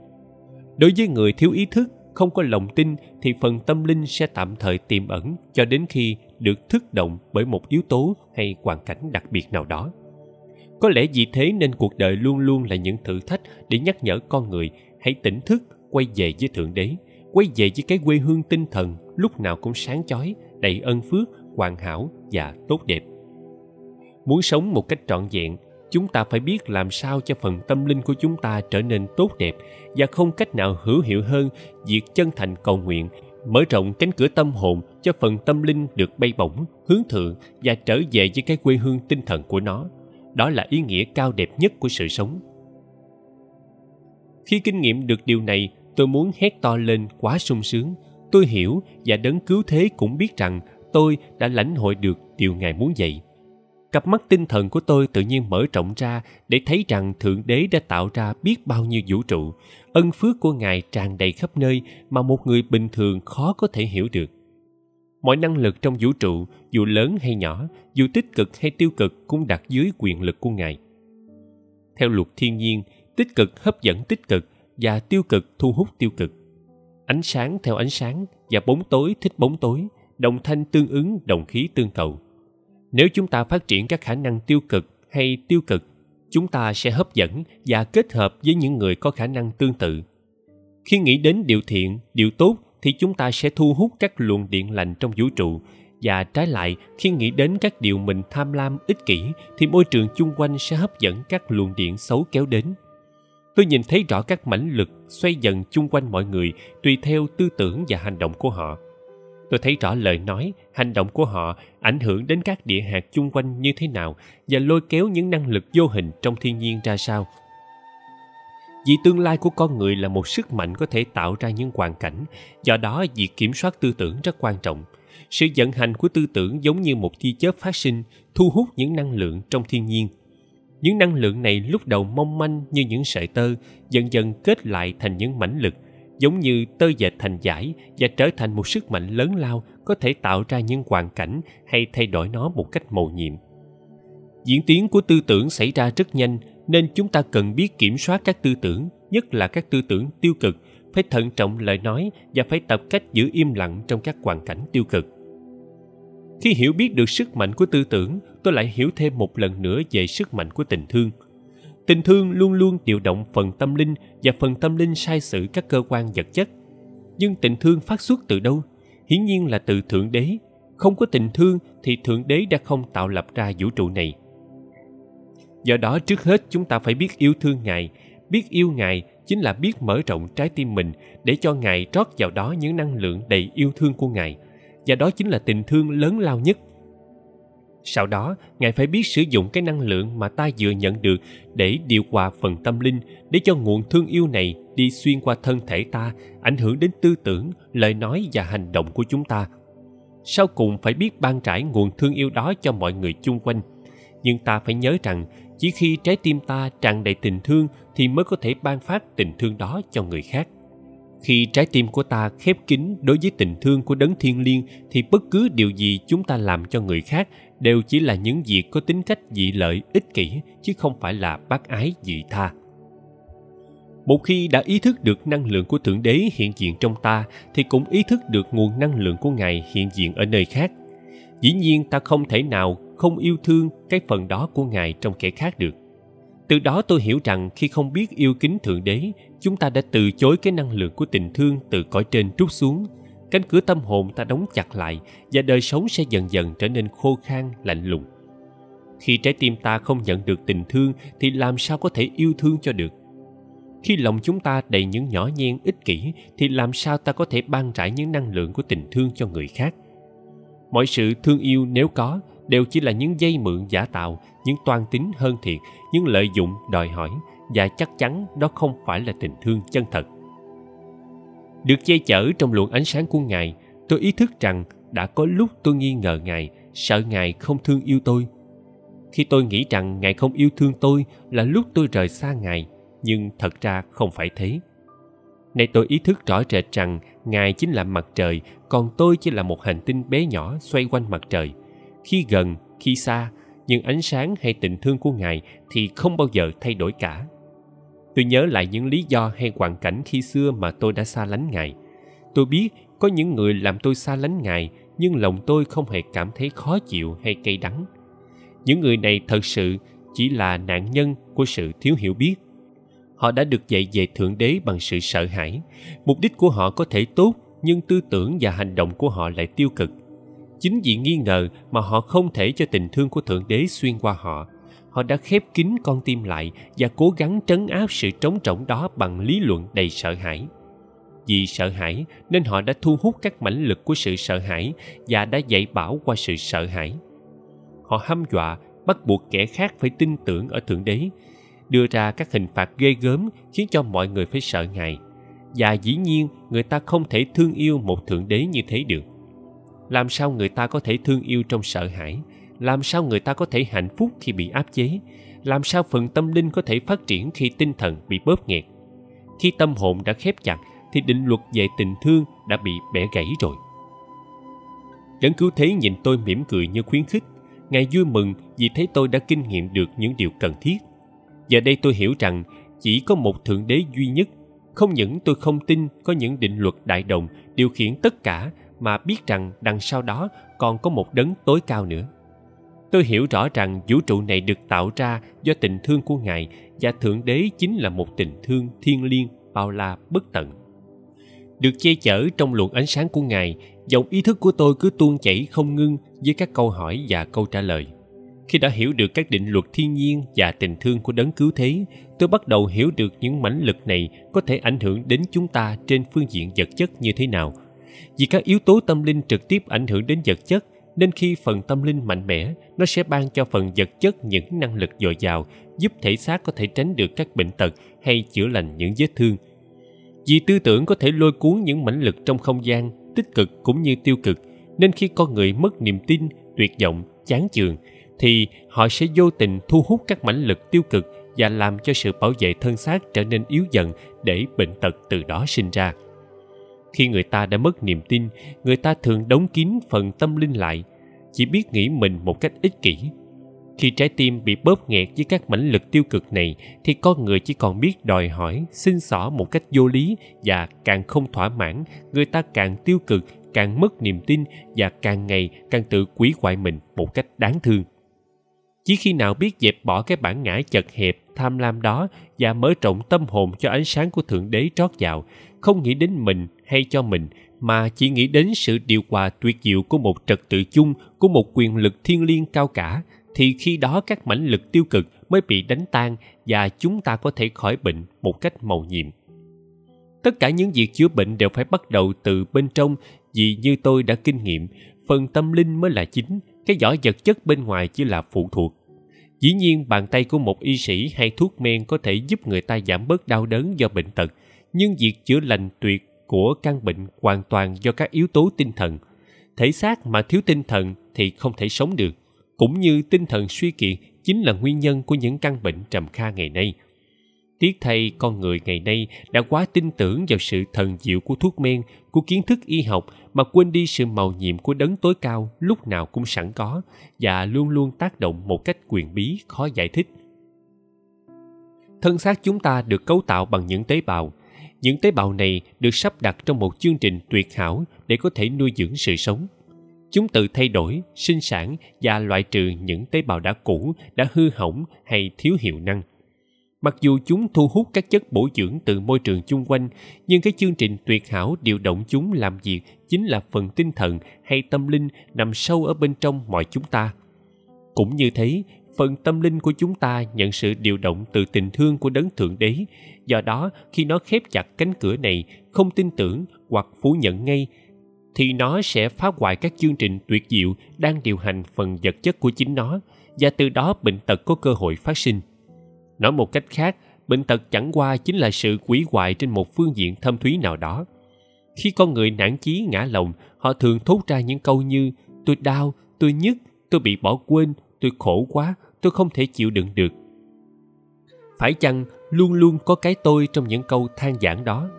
[SPEAKER 1] Đối với người thiếu ý thức, không có lòng tin thì phần tâm linh sẽ tạm thời tiềm ẩn cho đến khi được thức động bởi một yếu tố hay hoàn cảnh đặc biệt nào đó. Có lẽ vì thế nên cuộc đời luôn luôn là những thử thách để nhắc nhở con người hãy tỉnh thức, quay về với thượng đế, quay về với cái quê hương tinh thần lúc nào cũng sáng chói, đầy ân phước, hoàn hảo và tốt đẹp. Muốn sống một cách trọn vẹn, chúng ta phải biết làm sao cho phần tâm linh của chúng ta trở nên tốt đẹp và không cách nào hữu hiệu hơn việc chân thành cầu nguyện, mở rộng cánh cửa tâm hồn cho phần tâm linh được bay bổng, hướng thượng và trở về với cái quê hương tinh thần của nó. Đó là ý nghĩa cao đẹp nhất của sự sống. Khi kinh nghiệm được điều này, tôi muốn hét to lên quá sung sướng. Tôi hiểu và đấng cứu thế cũng biết rằng tôi đã lãnh hội được điều ngài muốn dạy cặp mắt tinh thần của tôi tự nhiên mở rộng ra để thấy rằng thượng đế đã tạo ra biết bao nhiêu vũ trụ. Ân phước của ngài tràn đầy khắp nơi mà một người bình thường khó có thể hiểu được mọi năng lực trong vũ trụ, dù lớn hay nhỏ, dù tích cực hay tiêu cực, cũng đặt dưới quyền lực của ngài. Theo luật thiên nhiên, tích cực hấp dẫn tích cực và tiêu cực thu hút tiêu cực. Ánh sáng theo ánh sáng và bóng tối thích bóng tối, đồng thanh tương ứng, đồng khí tương cầu. Nếu chúng ta phát triển các khả năng tiêu cực hay tiêu cực, chúng ta sẽ hấp dẫn và kết hợp với những người có khả năng tương tự. Khi nghĩ đến điều thiện, điều tốt thì chúng ta sẽ thu hút các luồng điện lành trong vũ trụ. Và trái lại, khi nghĩ đến các điều mình tham lam, ích kỷ, thì môi trường chung quanh sẽ hấp dẫn các luồng điện xấu kéo đến. Tôi nhìn thấy rõ các mãnh lực xoay dần chung quanh mọi người, tùy theo tư tưởng và hành động của họ. Tôi thấy rõ lời nói, hành động của họ ảnh hưởng đến các địa hạt chung quanh như thế nào và lôi kéo những năng lực vô hình trong thiên nhiên ra sao vì tương lai của con người là một sức mạnh có thể tạo ra những hoàn cảnh, do đó việc kiểm soát tư tưởng rất quan trọng. Sự vận hành của tư tưởng giống như một tia chớp phát sinh, thu hút những năng lượng trong thiên nhiên. Những năng lượng này lúc đầu mong manh như những sợi tơ, dần dần kết lại thành những mãnh lực, giống như tơ dệt thành giải và trở thành một sức mạnh lớn lao có thể tạo ra những hoàn cảnh hay thay đổi nó một cách mầu nhiệm. Diễn tiến của tư tưởng xảy ra rất nhanh nên chúng ta cần biết kiểm soát các tư tưởng, nhất là các tư tưởng tiêu cực, phải thận trọng lời nói và phải tập cách giữ im lặng trong các hoàn cảnh tiêu cực. Khi hiểu biết được sức mạnh của tư tưởng, tôi lại hiểu thêm một lần nữa về sức mạnh của tình thương. Tình thương luôn luôn điều động phần tâm linh và phần tâm linh sai sử các cơ quan vật chất. Nhưng tình thương phát xuất từ đâu? Hiển nhiên là từ thượng đế. Không có tình thương thì thượng đế đã không tạo lập ra vũ trụ này do đó trước hết chúng ta phải biết yêu thương ngài. Biết yêu ngài chính là biết mở rộng trái tim mình để cho ngài trót vào đó những năng lượng đầy yêu thương của ngài. Và đó chính là tình thương lớn lao nhất. Sau đó, ngài phải biết sử dụng cái năng lượng mà ta vừa nhận được để điều hòa phần tâm linh, để cho nguồn thương yêu này đi xuyên qua thân thể ta, ảnh hưởng đến tư tưởng, lời nói và hành động của chúng ta. Sau cùng phải biết ban trải nguồn thương yêu đó cho mọi người chung quanh. Nhưng ta phải nhớ rằng chỉ khi trái tim ta tràn đầy tình thương thì mới có thể ban phát tình thương đó cho người khác. Khi trái tim của ta khép kín đối với tình thương của đấng thiên liêng thì bất cứ điều gì chúng ta làm cho người khác đều chỉ là những việc có tính cách dị lợi, ích kỷ, chứ không phải là bác ái dị tha. Một khi đã ý thức được năng lượng của thượng đế hiện diện trong ta thì cũng ý thức được nguồn năng lượng của ngài hiện diện ở nơi khác. Dĩ nhiên ta không thể nào không yêu thương cái phần đó của ngài trong kẻ khác được. Từ đó tôi hiểu rằng khi không biết yêu kính thượng đế, chúng ta đã từ chối cái năng lượng của tình thương từ cõi trên trút xuống. Cánh cửa tâm hồn ta đóng chặt lại và đời sống sẽ dần dần trở nên khô khan, lạnh lùng. Khi trái tim ta không nhận được tình thương thì làm sao có thể yêu thương cho được? Khi lòng chúng ta đầy những nhỏ nhen, ích kỷ thì làm sao ta có thể ban trải những năng lượng của tình thương cho người khác? Mọi sự thương yêu nếu có đều chỉ là những dây mượn giả tạo, những toan tính hơn thiệt, những lợi dụng đòi hỏi, và chắc chắn đó không phải là tình thương chân thật. Được che chở trong luồng ánh sáng của ngài, tôi ý thức rằng đã có lúc tôi nghi ngờ ngài, sợ ngài không thương yêu tôi. Khi tôi nghĩ rằng ngài không yêu thương tôi là lúc tôi rời xa ngài, nhưng thật ra không phải thế. Nay tôi ý thức rõ rệt rằng ngài chính là mặt trời, còn tôi chỉ là một hành tinh bé nhỏ xoay quanh mặt trời khi gần, khi xa, nhưng ánh sáng hay tình thương của ngài thì không bao giờ thay đổi cả. Tôi nhớ lại những lý do hay hoàn cảnh khi xưa mà tôi đã xa lánh ngài. Tôi biết có những người làm tôi xa lánh ngài, nhưng lòng tôi không hề cảm thấy khó chịu hay cay đắng. Những người này thật sự chỉ là nạn nhân của sự thiếu hiểu biết. Họ đã được dạy về thượng đế bằng sự sợ hãi. Mục đích của họ có thể tốt, nhưng tư tưởng và hành động của họ lại tiêu cực chính vì nghi ngờ mà họ không thể cho tình thương của thượng đế xuyên qua họ. Họ đã khép kín con tim lại và cố gắng trấn áp sự trống rỗng đó bằng lý luận đầy sợ hãi. Vì sợ hãi nên họ đã thu hút các mãnh lực của sự sợ hãi và đã dạy bảo qua sự sợ hãi. Họ hăm dọa, bắt buộc kẻ khác phải tin tưởng ở thượng đế, đưa ra các hình phạt ghê gớm khiến cho mọi người phải sợ ngài và dĩ nhiên, người ta không thể thương yêu một thượng đế như thế được làm sao người ta có thể thương yêu trong sợ hãi? Làm sao người ta có thể hạnh phúc khi bị áp chế? Làm sao phần tâm linh có thể phát triển khi tinh thần bị bóp nghẹt? Khi tâm hồn đã khép chặt, thì định luật về tình thương đã bị bẻ gãy rồi. Đấng cứu thế nhìn tôi mỉm cười như khuyến khích. Ngài vui mừng vì thấy tôi đã kinh nghiệm được những điều cần thiết. Giờ đây tôi hiểu rằng chỉ có một thượng đế duy nhất. Không những tôi không tin có những định luật đại đồng điều khiển tất cả mà biết rằng đằng sau đó còn có một đấng tối cao nữa. Tôi hiểu rõ rằng vũ trụ này được tạo ra do tình thương của ngài, và thượng đế chính là một tình thương thiêng liêng, bao la, bất tận. Được che chở trong luồng ánh sáng của ngài, dòng ý thức của tôi cứ tuôn chảy không ngưng với các câu hỏi và câu trả lời. Khi đã hiểu được các định luật thiên nhiên và tình thương của đấng cứu thế, tôi bắt đầu hiểu được những mãnh lực này có thể ảnh hưởng đến chúng ta trên phương diện vật chất như thế nào vì các yếu tố tâm linh trực tiếp ảnh hưởng đến vật chất, nên khi phần tâm linh mạnh mẽ, nó sẽ ban cho phần vật chất những năng lực dồi dào, giúp thể xác có thể tránh được các bệnh tật hay chữa lành những vết thương. Vì tư tưởng có thể lôi cuốn những mãnh lực trong không gian, tích cực cũng như tiêu cực, nên khi con người mất niềm tin, tuyệt vọng, chán chường, thì họ sẽ vô tình thu hút các mãnh lực tiêu cực và làm cho sự bảo vệ thân xác trở nên yếu dần để bệnh tật từ đó sinh ra khi người ta đã mất niềm tin, người ta thường đóng kín phần tâm linh lại, chỉ biết nghĩ mình một cách ích kỷ. Khi trái tim bị bóp nghẹt với các mãnh lực tiêu cực này, thì con người chỉ còn biết đòi hỏi, xin xỏ một cách vô lý và càng không thỏa mãn, người ta càng tiêu cực, càng mất niềm tin và càng ngày càng tự quỷ hoại mình một cách đáng thương. Chỉ khi nào biết dẹp bỏ cái bản ngã chật hẹp, tham lam đó và mở rộng tâm hồn cho ánh sáng của thượng đế trót vào không nghĩ đến mình hay cho mình, mà chỉ nghĩ đến sự điều hòa tuyệt diệu của một trật tự chung, của một quyền lực thiên liêng cao cả, thì khi đó các mãnh lực tiêu cực mới bị đánh tan và chúng ta có thể khỏi bệnh một cách màu nhiệm. Tất cả những việc chữa bệnh đều phải bắt đầu từ bên trong, vì như tôi đã kinh nghiệm, phần tâm linh mới là chính, cái vỏ vật chất bên ngoài chỉ là phụ thuộc. Dĩ nhiên bàn tay của một y sĩ hay thuốc men có thể giúp người ta giảm bớt đau đớn do bệnh tật nhưng việc chữa lành tuyệt của căn bệnh hoàn toàn do các yếu tố tinh thần. Thể xác mà thiếu tinh thần thì không thể sống được. Cũng như tinh thần suy kiệt chính là nguyên nhân của những căn bệnh trầm kha ngày nay. Tiếc thay con người ngày nay đã quá tin tưởng vào sự thần diệu của thuốc men, của kiến thức y học mà quên đi sự màu nhiệm của đấng tối cao lúc nào cũng sẵn có và luôn luôn tác động một cách quyền bí khó giải thích. Thân xác chúng ta được cấu tạo bằng những tế bào những tế bào này được sắp đặt trong một chương trình tuyệt hảo để có thể nuôi dưỡng sự sống. Chúng tự thay đổi, sinh sản và loại trừ những tế bào đã cũ, đã hư hỏng hay thiếu hiệu năng. Mặc dù chúng thu hút các chất bổ dưỡng từ môi trường chung quanh, nhưng cái chương trình tuyệt hảo điều động chúng làm việc chính là phần tinh thần hay tâm linh nằm sâu ở bên trong mọi chúng ta. Cũng như thế, phần tâm linh của chúng ta nhận sự điều động từ tình thương của đấng thượng đế do đó, khi nó khép chặt cánh cửa này, không tin tưởng hoặc phủ nhận ngay, thì nó sẽ phá hoại các chương trình tuyệt diệu đang điều hành phần vật chất của chính nó, và từ đó bệnh tật có cơ hội phát sinh. Nói một cách khác, bệnh tật chẳng qua chính là sự quỷ hoại trên một phương diện thâm thúy nào đó. Khi con người nản chí ngã lòng, họ thường thốt ra những câu như, tôi đau, tôi nhức, tôi bị bỏ quên, tôi khổ quá, tôi không thể chịu đựng được. Phải chăng luôn luôn có cái tôi trong những câu than giảng đó.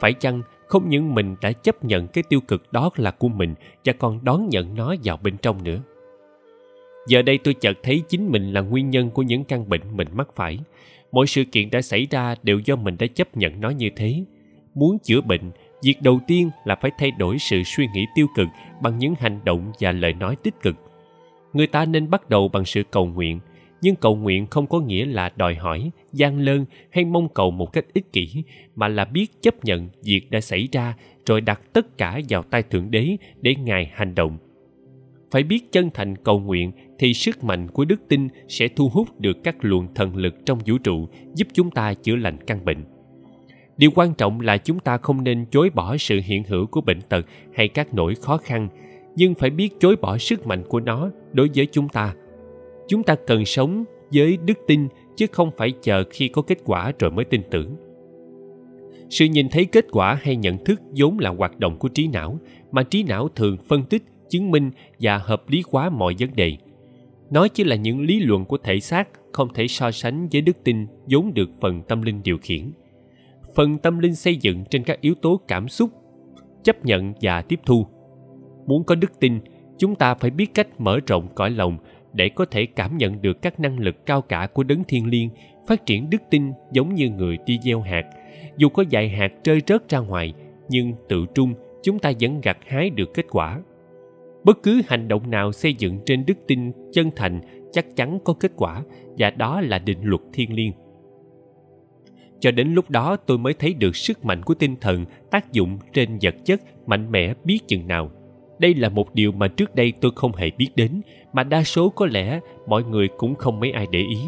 [SPEAKER 1] Phải chăng không những mình đã chấp nhận cái tiêu cực đó là của mình và còn đón nhận nó vào bên trong nữa? Giờ đây tôi chợt thấy chính mình là nguyên nhân của những căn bệnh mình mắc phải. Mọi sự kiện đã xảy ra đều do mình đã chấp nhận nó như thế. Muốn chữa bệnh, việc đầu tiên là phải thay đổi sự suy nghĩ tiêu cực bằng những hành động và lời nói tích cực. Người ta nên bắt đầu bằng sự cầu nguyện nhưng cầu nguyện không có nghĩa là đòi hỏi, gian lơn hay mong cầu một cách ích kỷ, mà là biết chấp nhận việc đã xảy ra rồi đặt tất cả vào tay thượng đế để ngài hành động. Phải biết chân thành cầu nguyện thì sức mạnh của đức tin sẽ thu hút được các luồng thần lực trong vũ trụ, giúp chúng ta chữa lành căn bệnh. Điều quan trọng là chúng ta không nên chối bỏ sự hiện hữu của bệnh tật hay các nỗi khó khăn, nhưng phải biết chối bỏ sức mạnh của nó đối với chúng ta chúng ta cần sống với đức tin chứ không phải chờ khi có kết quả rồi mới tin tưởng. Sự nhìn thấy kết quả hay nhận thức vốn là hoạt động của trí não, mà trí não thường phân tích, chứng minh và hợp lý hóa mọi vấn đề. Nó chỉ là những lý luận của thể xác, không thể so sánh với đức tin vốn được phần tâm linh điều khiển. Phần tâm linh xây dựng trên các yếu tố cảm xúc, chấp nhận và tiếp thu. Muốn có đức tin, chúng ta phải biết cách mở rộng cõi lòng để có thể cảm nhận được các năng lực cao cả của đấng thiên liêng phát triển đức tin giống như người đi gieo hạt. Dù có vài hạt rơi rớt ra ngoài, nhưng tự trung chúng ta vẫn gặt hái được kết quả. Bất cứ hành động nào xây dựng trên đức tin chân thành chắc chắn có kết quả, và đó là định luật thiên liêng. Cho đến lúc đó tôi mới thấy được sức mạnh của tinh thần tác dụng trên vật chất mạnh mẽ biết chừng nào. Đây là một điều mà trước đây tôi không hề biết đến mà đa số có lẽ mọi người cũng không mấy ai để ý.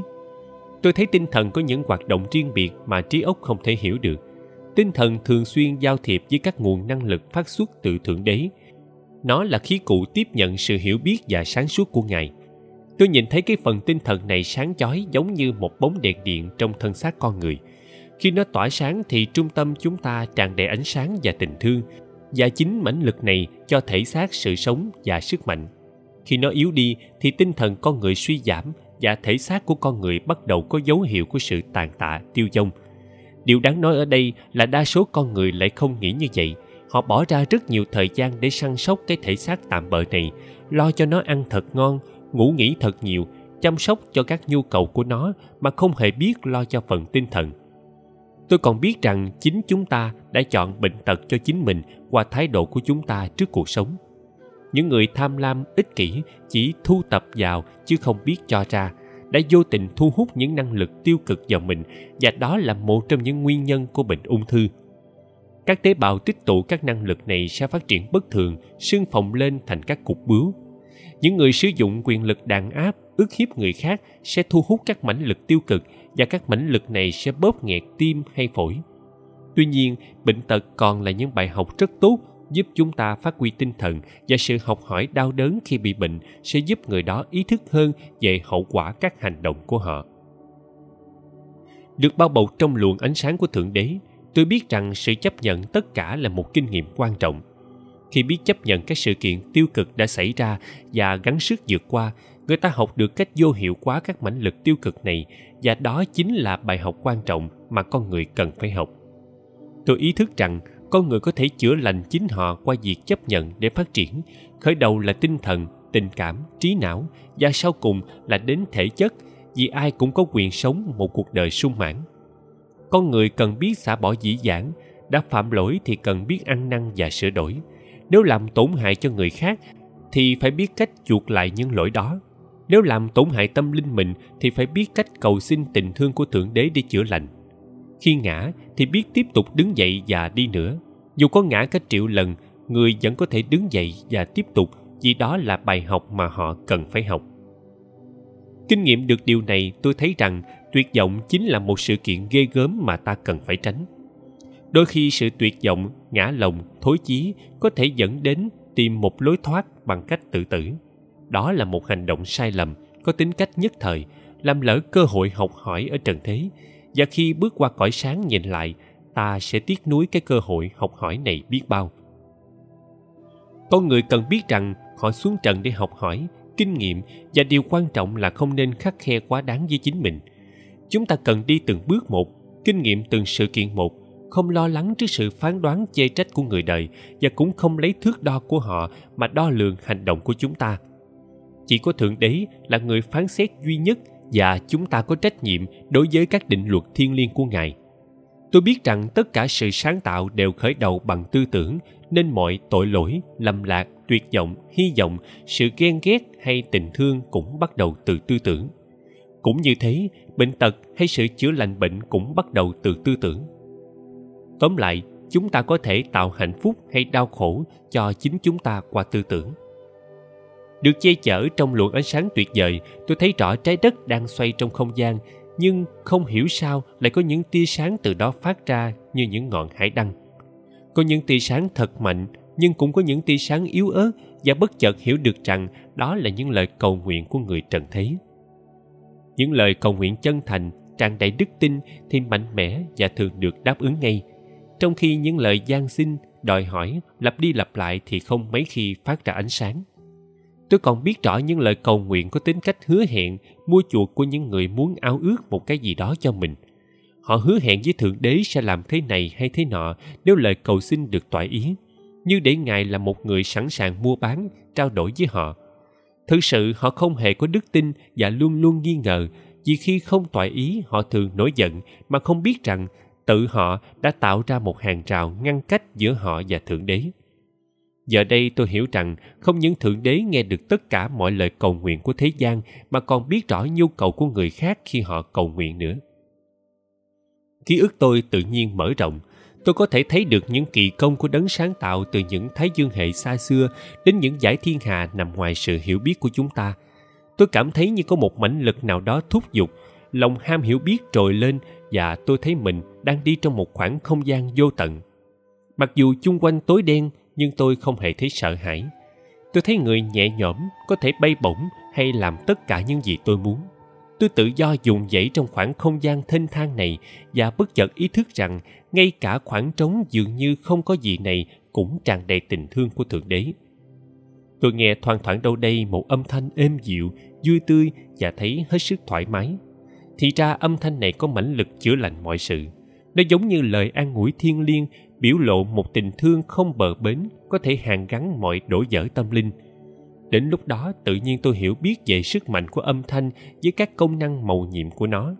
[SPEAKER 1] Tôi thấy tinh thần có những hoạt động riêng biệt mà trí óc không thể hiểu được. Tinh thần thường xuyên giao thiệp với các nguồn năng lực phát xuất từ thượng đế. Nó là khí cụ tiếp nhận sự hiểu biết và sáng suốt của ngài. Tôi nhìn thấy cái phần tinh thần này sáng chói giống như một bóng đèn điện trong thân xác con người. Khi nó tỏa sáng thì trung tâm chúng ta tràn đầy ánh sáng và tình thương, và chính mãnh lực này cho thể xác, sự sống và sức mạnh khi nó yếu đi, thì tinh thần con người suy giảm và thể xác của con người bắt đầu có dấu hiệu của sự tàn tạ, tiêu vong điều đáng nói ở đây là đa số con người lại không nghĩ như vậy. Họ bỏ ra rất nhiều thời gian để săn sóc cái thể xác tạm bợ này, lo cho nó ăn thật ngon, ngủ nghỉ thật nhiều, chăm sóc cho các nhu cầu của nó mà không hề biết lo cho phần tinh thần. Tôi còn biết rằng chính chúng ta đã chọn bệnh tật cho chính mình qua thái độ của chúng ta trước cuộc sống những người tham lam ích kỷ chỉ thu tập vào chứ không biết cho ra, đã vô tình thu hút những năng lực tiêu cực vào mình, và đó là một trong những nguyên nhân của bệnh ung thư. Các tế bào tích tụ các năng lực này sẽ phát triển bất thường, sưng phồng lên thành các cục bướu. Những người sử dụng quyền lực đàn áp, ức hiếp người khác sẽ thu hút các mãnh lực tiêu cực, và các mãnh lực này sẽ bóp nghẹt tim hay phổi. Tuy nhiên, bệnh tật còn là những bài học rất tốt giúp chúng ta phát huy tinh thần và sự học hỏi đau đớn khi bị bệnh sẽ giúp người đó ý thức hơn về hậu quả các hành động của họ. Được bao bọc trong luồng ánh sáng của thượng đế, tôi biết rằng sự chấp nhận tất cả là một kinh nghiệm quan trọng. Khi biết chấp nhận các sự kiện tiêu cực đã xảy ra và gắng sức vượt qua, người ta học được cách vô hiệu hóa các mãnh lực tiêu cực này và đó chính là bài học quan trọng mà con người cần phải học. Tôi ý thức rằng con người có thể chữa lành chính họ qua việc chấp nhận để phát triển, khởi đầu là tinh thần, tình cảm, trí não và sau cùng là đến thể chất, vì ai cũng có quyền sống một cuộc đời sung mãn. Con người cần biết xả bỏ dĩ dãn đã phạm lỗi thì cần biết ăn năn và sửa đổi. Nếu làm tổn hại cho người khác thì phải biết cách chuộc lại những lỗi đó. Nếu làm tổn hại tâm linh mình thì phải biết cách cầu xin tình thương của thượng đế để chữa lành. Khi ngã thì biết tiếp tục đứng dậy và đi nữa dù có ngã cả triệu lần, người vẫn có thể đứng dậy và tiếp tục, vì đó là bài học mà họ cần phải học. Kinh nghiệm được điều này, tôi thấy rằng tuyệt vọng chính là một sự kiện ghê gớm mà ta cần phải tránh. Đôi khi sự tuyệt vọng, ngã lòng, thối chí có thể dẫn đến tìm một lối thoát bằng cách tự tử. Đó là một hành động sai lầm, có tính cách nhất thời, làm lỡ cơ hội học hỏi ở trần thế. Và khi bước qua cõi sáng nhìn lại ta sẽ tiếc nuối cái cơ hội học hỏi này biết bao. Con người cần biết rằng họ xuống trận để học hỏi, kinh nghiệm và điều quan trọng là không nên khắc khe quá đáng với chính mình. Chúng ta cần đi từng bước một, kinh nghiệm từng sự kiện một, không lo lắng trước sự phán đoán chê trách của người đời và cũng không lấy thước đo của họ mà đo lường hành động của chúng ta. Chỉ có thượng đế là người phán xét duy nhất và chúng ta có trách nhiệm đối với các định luật thiên liêng của ngài tôi biết rằng tất cả sự sáng tạo đều khởi đầu bằng tư tưởng, nên mọi tội lỗi, lầm lạc, tuyệt vọng, hy vọng, sự ghen ghét hay tình thương cũng bắt đầu từ tư tưởng. Cũng như thế, bệnh tật hay sự chữa lành bệnh cũng bắt đầu từ tư tưởng. Tóm lại, chúng ta có thể tạo hạnh phúc hay đau khổ cho chính chúng ta qua tư tưởng. Được che chở trong luồng ánh sáng tuyệt vời, tôi thấy rõ trái đất đang xoay trong không gian nhưng không hiểu sao lại có những tia sáng từ đó phát ra như những ngọn hải đăng. Có những tia sáng thật mạnh, nhưng cũng có những tia sáng yếu ớt và bất chợt hiểu được rằng đó là những lời cầu nguyện của người trần thế. Những lời cầu nguyện chân thành, tràn đầy đức tin thì mạnh mẽ và thường được đáp ứng ngay. Trong khi những lời gian xin, đòi hỏi, lặp đi lặp lại thì không mấy khi phát ra ánh sáng tôi còn biết rõ những lời cầu nguyện có tính cách hứa hẹn, mua chuộc của những người muốn ao ước một cái gì đó cho mình. Họ hứa hẹn với thượng đế sẽ làm thế này hay thế nọ nếu lời cầu xin được tỏa ý. Như để ngài là một người sẵn sàng mua bán, trao đổi với họ. Thực sự, họ không hề có đức tin và luôn luôn nghi ngờ, vì khi không tỏa ý, họ thường nổi giận, mà không biết rằng tự họ đã tạo ra một hàng rào ngăn cách giữa họ và thượng đế giờ đây tôi hiểu rằng không những thượng đế nghe được tất cả mọi lời cầu nguyện của thế gian, mà còn biết rõ nhu cầu của người khác khi họ cầu nguyện nữa. Ký ức tôi tự nhiên mở rộng. Tôi có thể thấy được những kỳ công của đấng sáng tạo từ những thái dương hệ xa xưa đến những giải thiên hà nằm ngoài sự hiểu biết của chúng ta. Tôi cảm thấy như có một mãnh lực nào đó thúc giục, lòng ham hiểu biết trồi lên và tôi thấy mình đang đi trong một khoảng không gian vô tận. Mặc dù chung quanh tối đen nhưng tôi không hề thấy sợ hãi. Tôi thấy người nhẹ nhõm có thể bay bổng hay làm tất cả những gì tôi muốn. Tôi tự do dùng dãy trong khoảng không gian thênh thang này và bất chợt ý thức rằng ngay cả khoảng trống dường như không có gì này cũng tràn đầy tình thương của thượng đế. Tôi nghe thoang thoảng đâu đây một âm thanh êm dịu, vui tươi và thấy hết sức thoải mái. Thì ra âm thanh này có mãnh lực chữa lành mọi sự. Nó giống như lời an ủi thiên liêng biểu lộ một tình thương không bờ bến, có thể hàn gắn mọi đổ dở tâm linh. Đến lúc đó, tự nhiên tôi hiểu biết về sức mạnh của âm thanh với các công năng màu nhiệm của nó.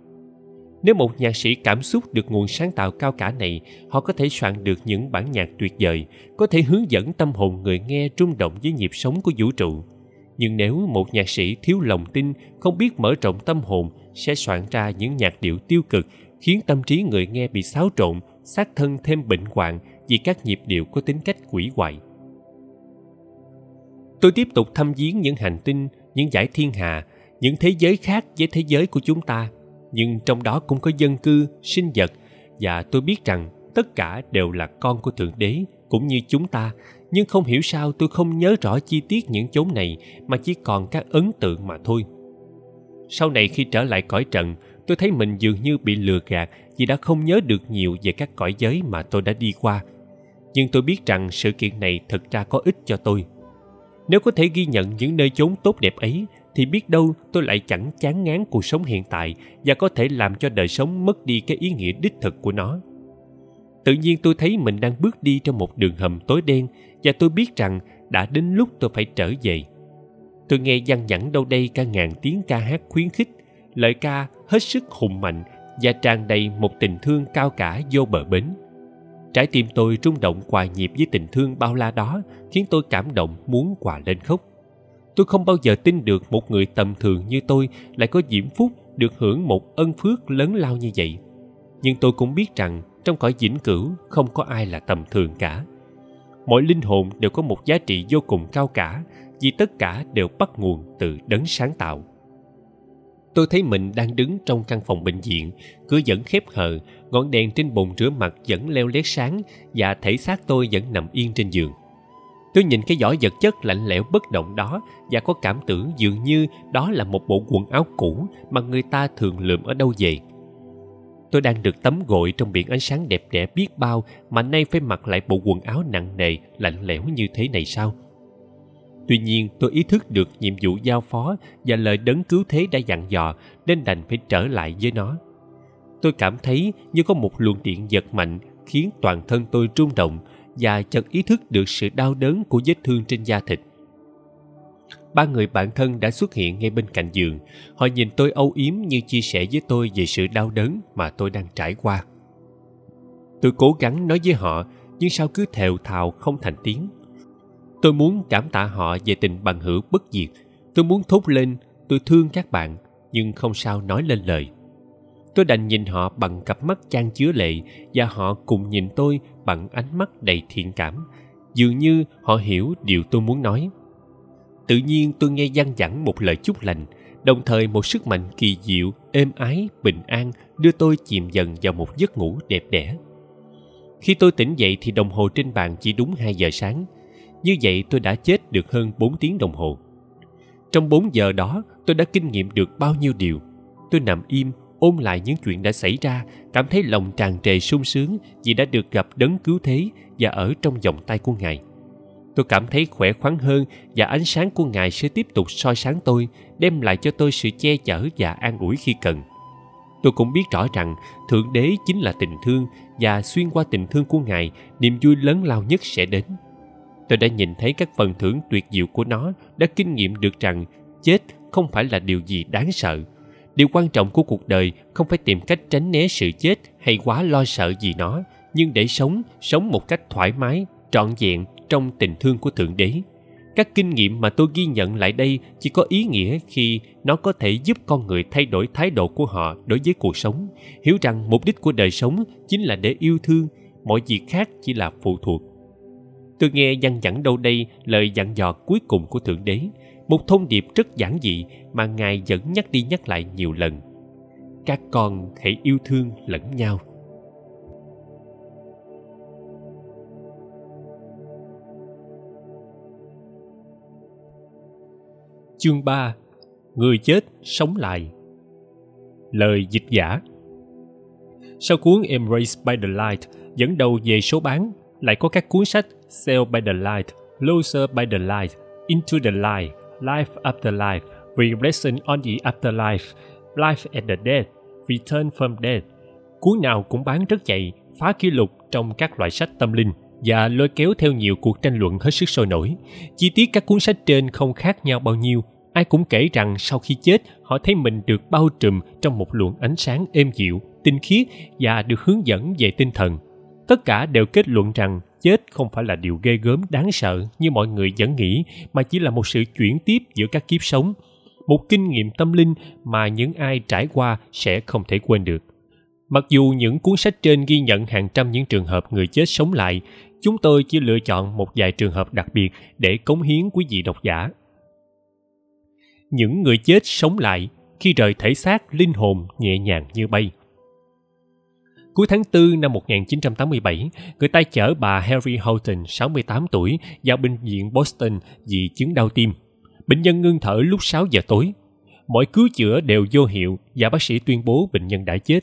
[SPEAKER 1] Nếu một nhạc sĩ cảm xúc được nguồn sáng tạo cao cả này, họ có thể soạn được những bản nhạc tuyệt vời, có thể hướng dẫn tâm hồn người nghe rung động với nhịp sống của vũ trụ. Nhưng nếu một nhạc sĩ thiếu lòng tin, không biết mở rộng tâm hồn, sẽ soạn ra những nhạc điệu tiêu cực, khiến tâm trí người nghe bị xáo trộn xác thân thêm bệnh hoạn vì các nhịp điệu có tính cách quỷ hoại. Tôi tiếp tục thăm viếng những hành tinh, những giải thiên hà, những thế giới khác với thế giới của chúng ta, nhưng trong đó cũng có dân cư, sinh vật, và tôi biết rằng tất cả đều là con của thượng đế cũng như chúng ta, nhưng không hiểu sao tôi không nhớ rõ chi tiết những chốn này mà chỉ còn các ấn tượng mà thôi. Sau này khi trở lại cõi trần, tôi thấy mình dường như bị lừa gạt vì đã không nhớ được nhiều về các cõi giới mà tôi đã đi qua. Nhưng tôi biết rằng sự kiện này thực ra có ích cho tôi. Nếu có thể ghi nhận những nơi chốn tốt đẹp ấy, thì biết đâu tôi lại chẳng chán ngán cuộc sống hiện tại và có thể làm cho đời sống mất đi cái ý nghĩa đích thực của nó. Tự nhiên tôi thấy mình đang bước đi trong một đường hầm tối đen và tôi biết rằng đã đến lúc tôi phải trở về. Tôi nghe văng vẳng đâu đây cả ngàn tiếng ca hát khuyến khích, lời ca hết sức hùng mạnh và tràn đầy một tình thương cao cả vô bờ bến. Trái tim tôi rung động hòa nhịp với tình thương bao la đó, khiến tôi cảm động muốn quà lên khóc. Tôi không bao giờ tin được một người tầm thường như tôi lại có diễm phúc được hưởng một ân phước lớn lao như vậy. Nhưng tôi cũng biết rằng trong cõi vĩnh cửu không có ai là tầm thường cả. Mỗi linh hồn đều có một giá trị vô cùng cao cả, vì tất cả đều bắt nguồn từ đấng sáng tạo tôi thấy mình đang đứng trong căn phòng bệnh viện, cửa vẫn khép hờ, ngọn đèn trên bồn rửa mặt vẫn leo lét sáng và thể xác tôi vẫn nằm yên trên giường. Tôi nhìn cái giỏ vật chất lạnh lẽo bất động đó và có cảm tưởng dường như đó là một bộ quần áo cũ mà người ta thường lượm ở đâu về. Tôi đang được tắm gội trong biển ánh sáng đẹp đẽ biết bao mà nay phải mặc lại bộ quần áo nặng nề, lạnh lẽo như thế này sao? Tuy nhiên, tôi ý thức được nhiệm vụ giao phó và lời đấng cứu thế đã dặn dò, nên đành phải trở lại với nó. Tôi cảm thấy như có một luồng điện giật mạnh khiến toàn thân tôi rung động và chợt ý thức được sự đau đớn của vết thương trên da thịt. Ba người bạn thân đã xuất hiện ngay bên cạnh giường. Họ nhìn tôi âu yếm như chia sẻ với tôi về sự đau đớn mà tôi đang trải qua. Tôi cố gắng nói với họ, nhưng sao cứ thều thào không thành tiếng tôi muốn cảm tạ họ về tình bằng hữu bất diệt. Tôi muốn thốt lên, tôi thương các bạn, nhưng không sao nói lên lời. Tôi đành nhìn họ bằng cặp mắt chan chứa lệ và họ cùng nhìn tôi bằng ánh mắt đầy thiện cảm. Dường như họ hiểu điều tôi muốn nói. Tự nhiên tôi nghe văng vẳng một lời chúc lành, đồng thời một sức mạnh kỳ diệu, êm ái, bình an đưa tôi chìm dần vào một giấc ngủ đẹp đẽ. Khi tôi tỉnh dậy thì đồng hồ trên bàn chỉ đúng 2 giờ sáng. Như vậy tôi đã chết được hơn 4 tiếng đồng hồ. Trong 4 giờ đó, tôi đã kinh nghiệm được bao nhiêu điều. Tôi nằm im, ôm lại những chuyện đã xảy ra, cảm thấy lòng tràn trề sung sướng vì đã được gặp đấng cứu thế và ở trong vòng tay của Ngài. Tôi cảm thấy khỏe khoắn hơn và ánh sáng của Ngài sẽ tiếp tục soi sáng tôi, đem lại cho tôi sự che chở và an ủi khi cần. Tôi cũng biết rõ rằng Thượng Đế chính là tình thương và xuyên qua tình thương của Ngài, niềm vui lớn lao nhất sẽ đến. Tôi đã nhìn thấy các phần thưởng tuyệt diệu của nó, đã kinh nghiệm được rằng chết không phải là điều gì đáng sợ. Điều quan trọng của cuộc đời không phải tìm cách tránh né sự chết hay quá lo sợ gì nó, nhưng để sống, sống một cách thoải mái, trọn vẹn trong tình thương của Thượng Đế. Các kinh nghiệm mà tôi ghi nhận lại đây chỉ có ý nghĩa khi nó có thể giúp con người thay đổi thái độ của họ đối với cuộc sống, hiểu rằng mục đích của đời sống chính là để yêu thương, mọi việc khác chỉ là phụ thuộc. Tôi nghe dằn dặn đâu đây lời dặn dò cuối cùng của Thượng Đế, một thông điệp rất giản dị mà Ngài vẫn nhắc đi nhắc lại nhiều lần. Các con hãy yêu thương lẫn nhau. Chương 3 Người chết sống lại Lời dịch giả Sau cuốn Embrace by the Light dẫn đầu về số bán, lại có các cuốn sách sail by the Light, Closer by the Light, Into the Light, Life After Life, Regression on the Afterlife, Life at the Dead, Return from Death. Cuốn nào cũng bán rất chạy, phá kỷ lục trong các loại sách tâm linh và lôi kéo theo nhiều cuộc tranh luận hết sức sôi nổi. Chi tiết các cuốn sách trên không khác nhau bao nhiêu, ai cũng kể rằng sau khi chết họ thấy mình được bao trùm trong một luồng ánh sáng êm dịu tinh khiết và được hướng dẫn về tinh thần tất cả đều kết luận rằng chết không phải là điều ghê gớm đáng sợ như mọi người vẫn nghĩ, mà chỉ là một sự chuyển tiếp giữa các kiếp sống, một kinh nghiệm tâm linh mà những ai trải qua sẽ không thể quên được mặc dù những cuốn sách trên ghi nhận hàng trăm những trường hợp người chết sống lại, chúng tôi chỉ lựa chọn một vài trường hợp đặc biệt để cống hiến quý vị độc giả những người chết sống lại khi rời thể xác linh hồn nhẹ nhàng như bay. Cuối tháng 4 năm 1987, người ta chở bà Harry Houghton, 68 tuổi, vào bệnh viện Boston vì chứng đau tim. Bệnh nhân ngưng thở lúc 6 giờ tối. Mọi cứu chữa đều vô hiệu và bác sĩ tuyên bố bệnh nhân đã chết.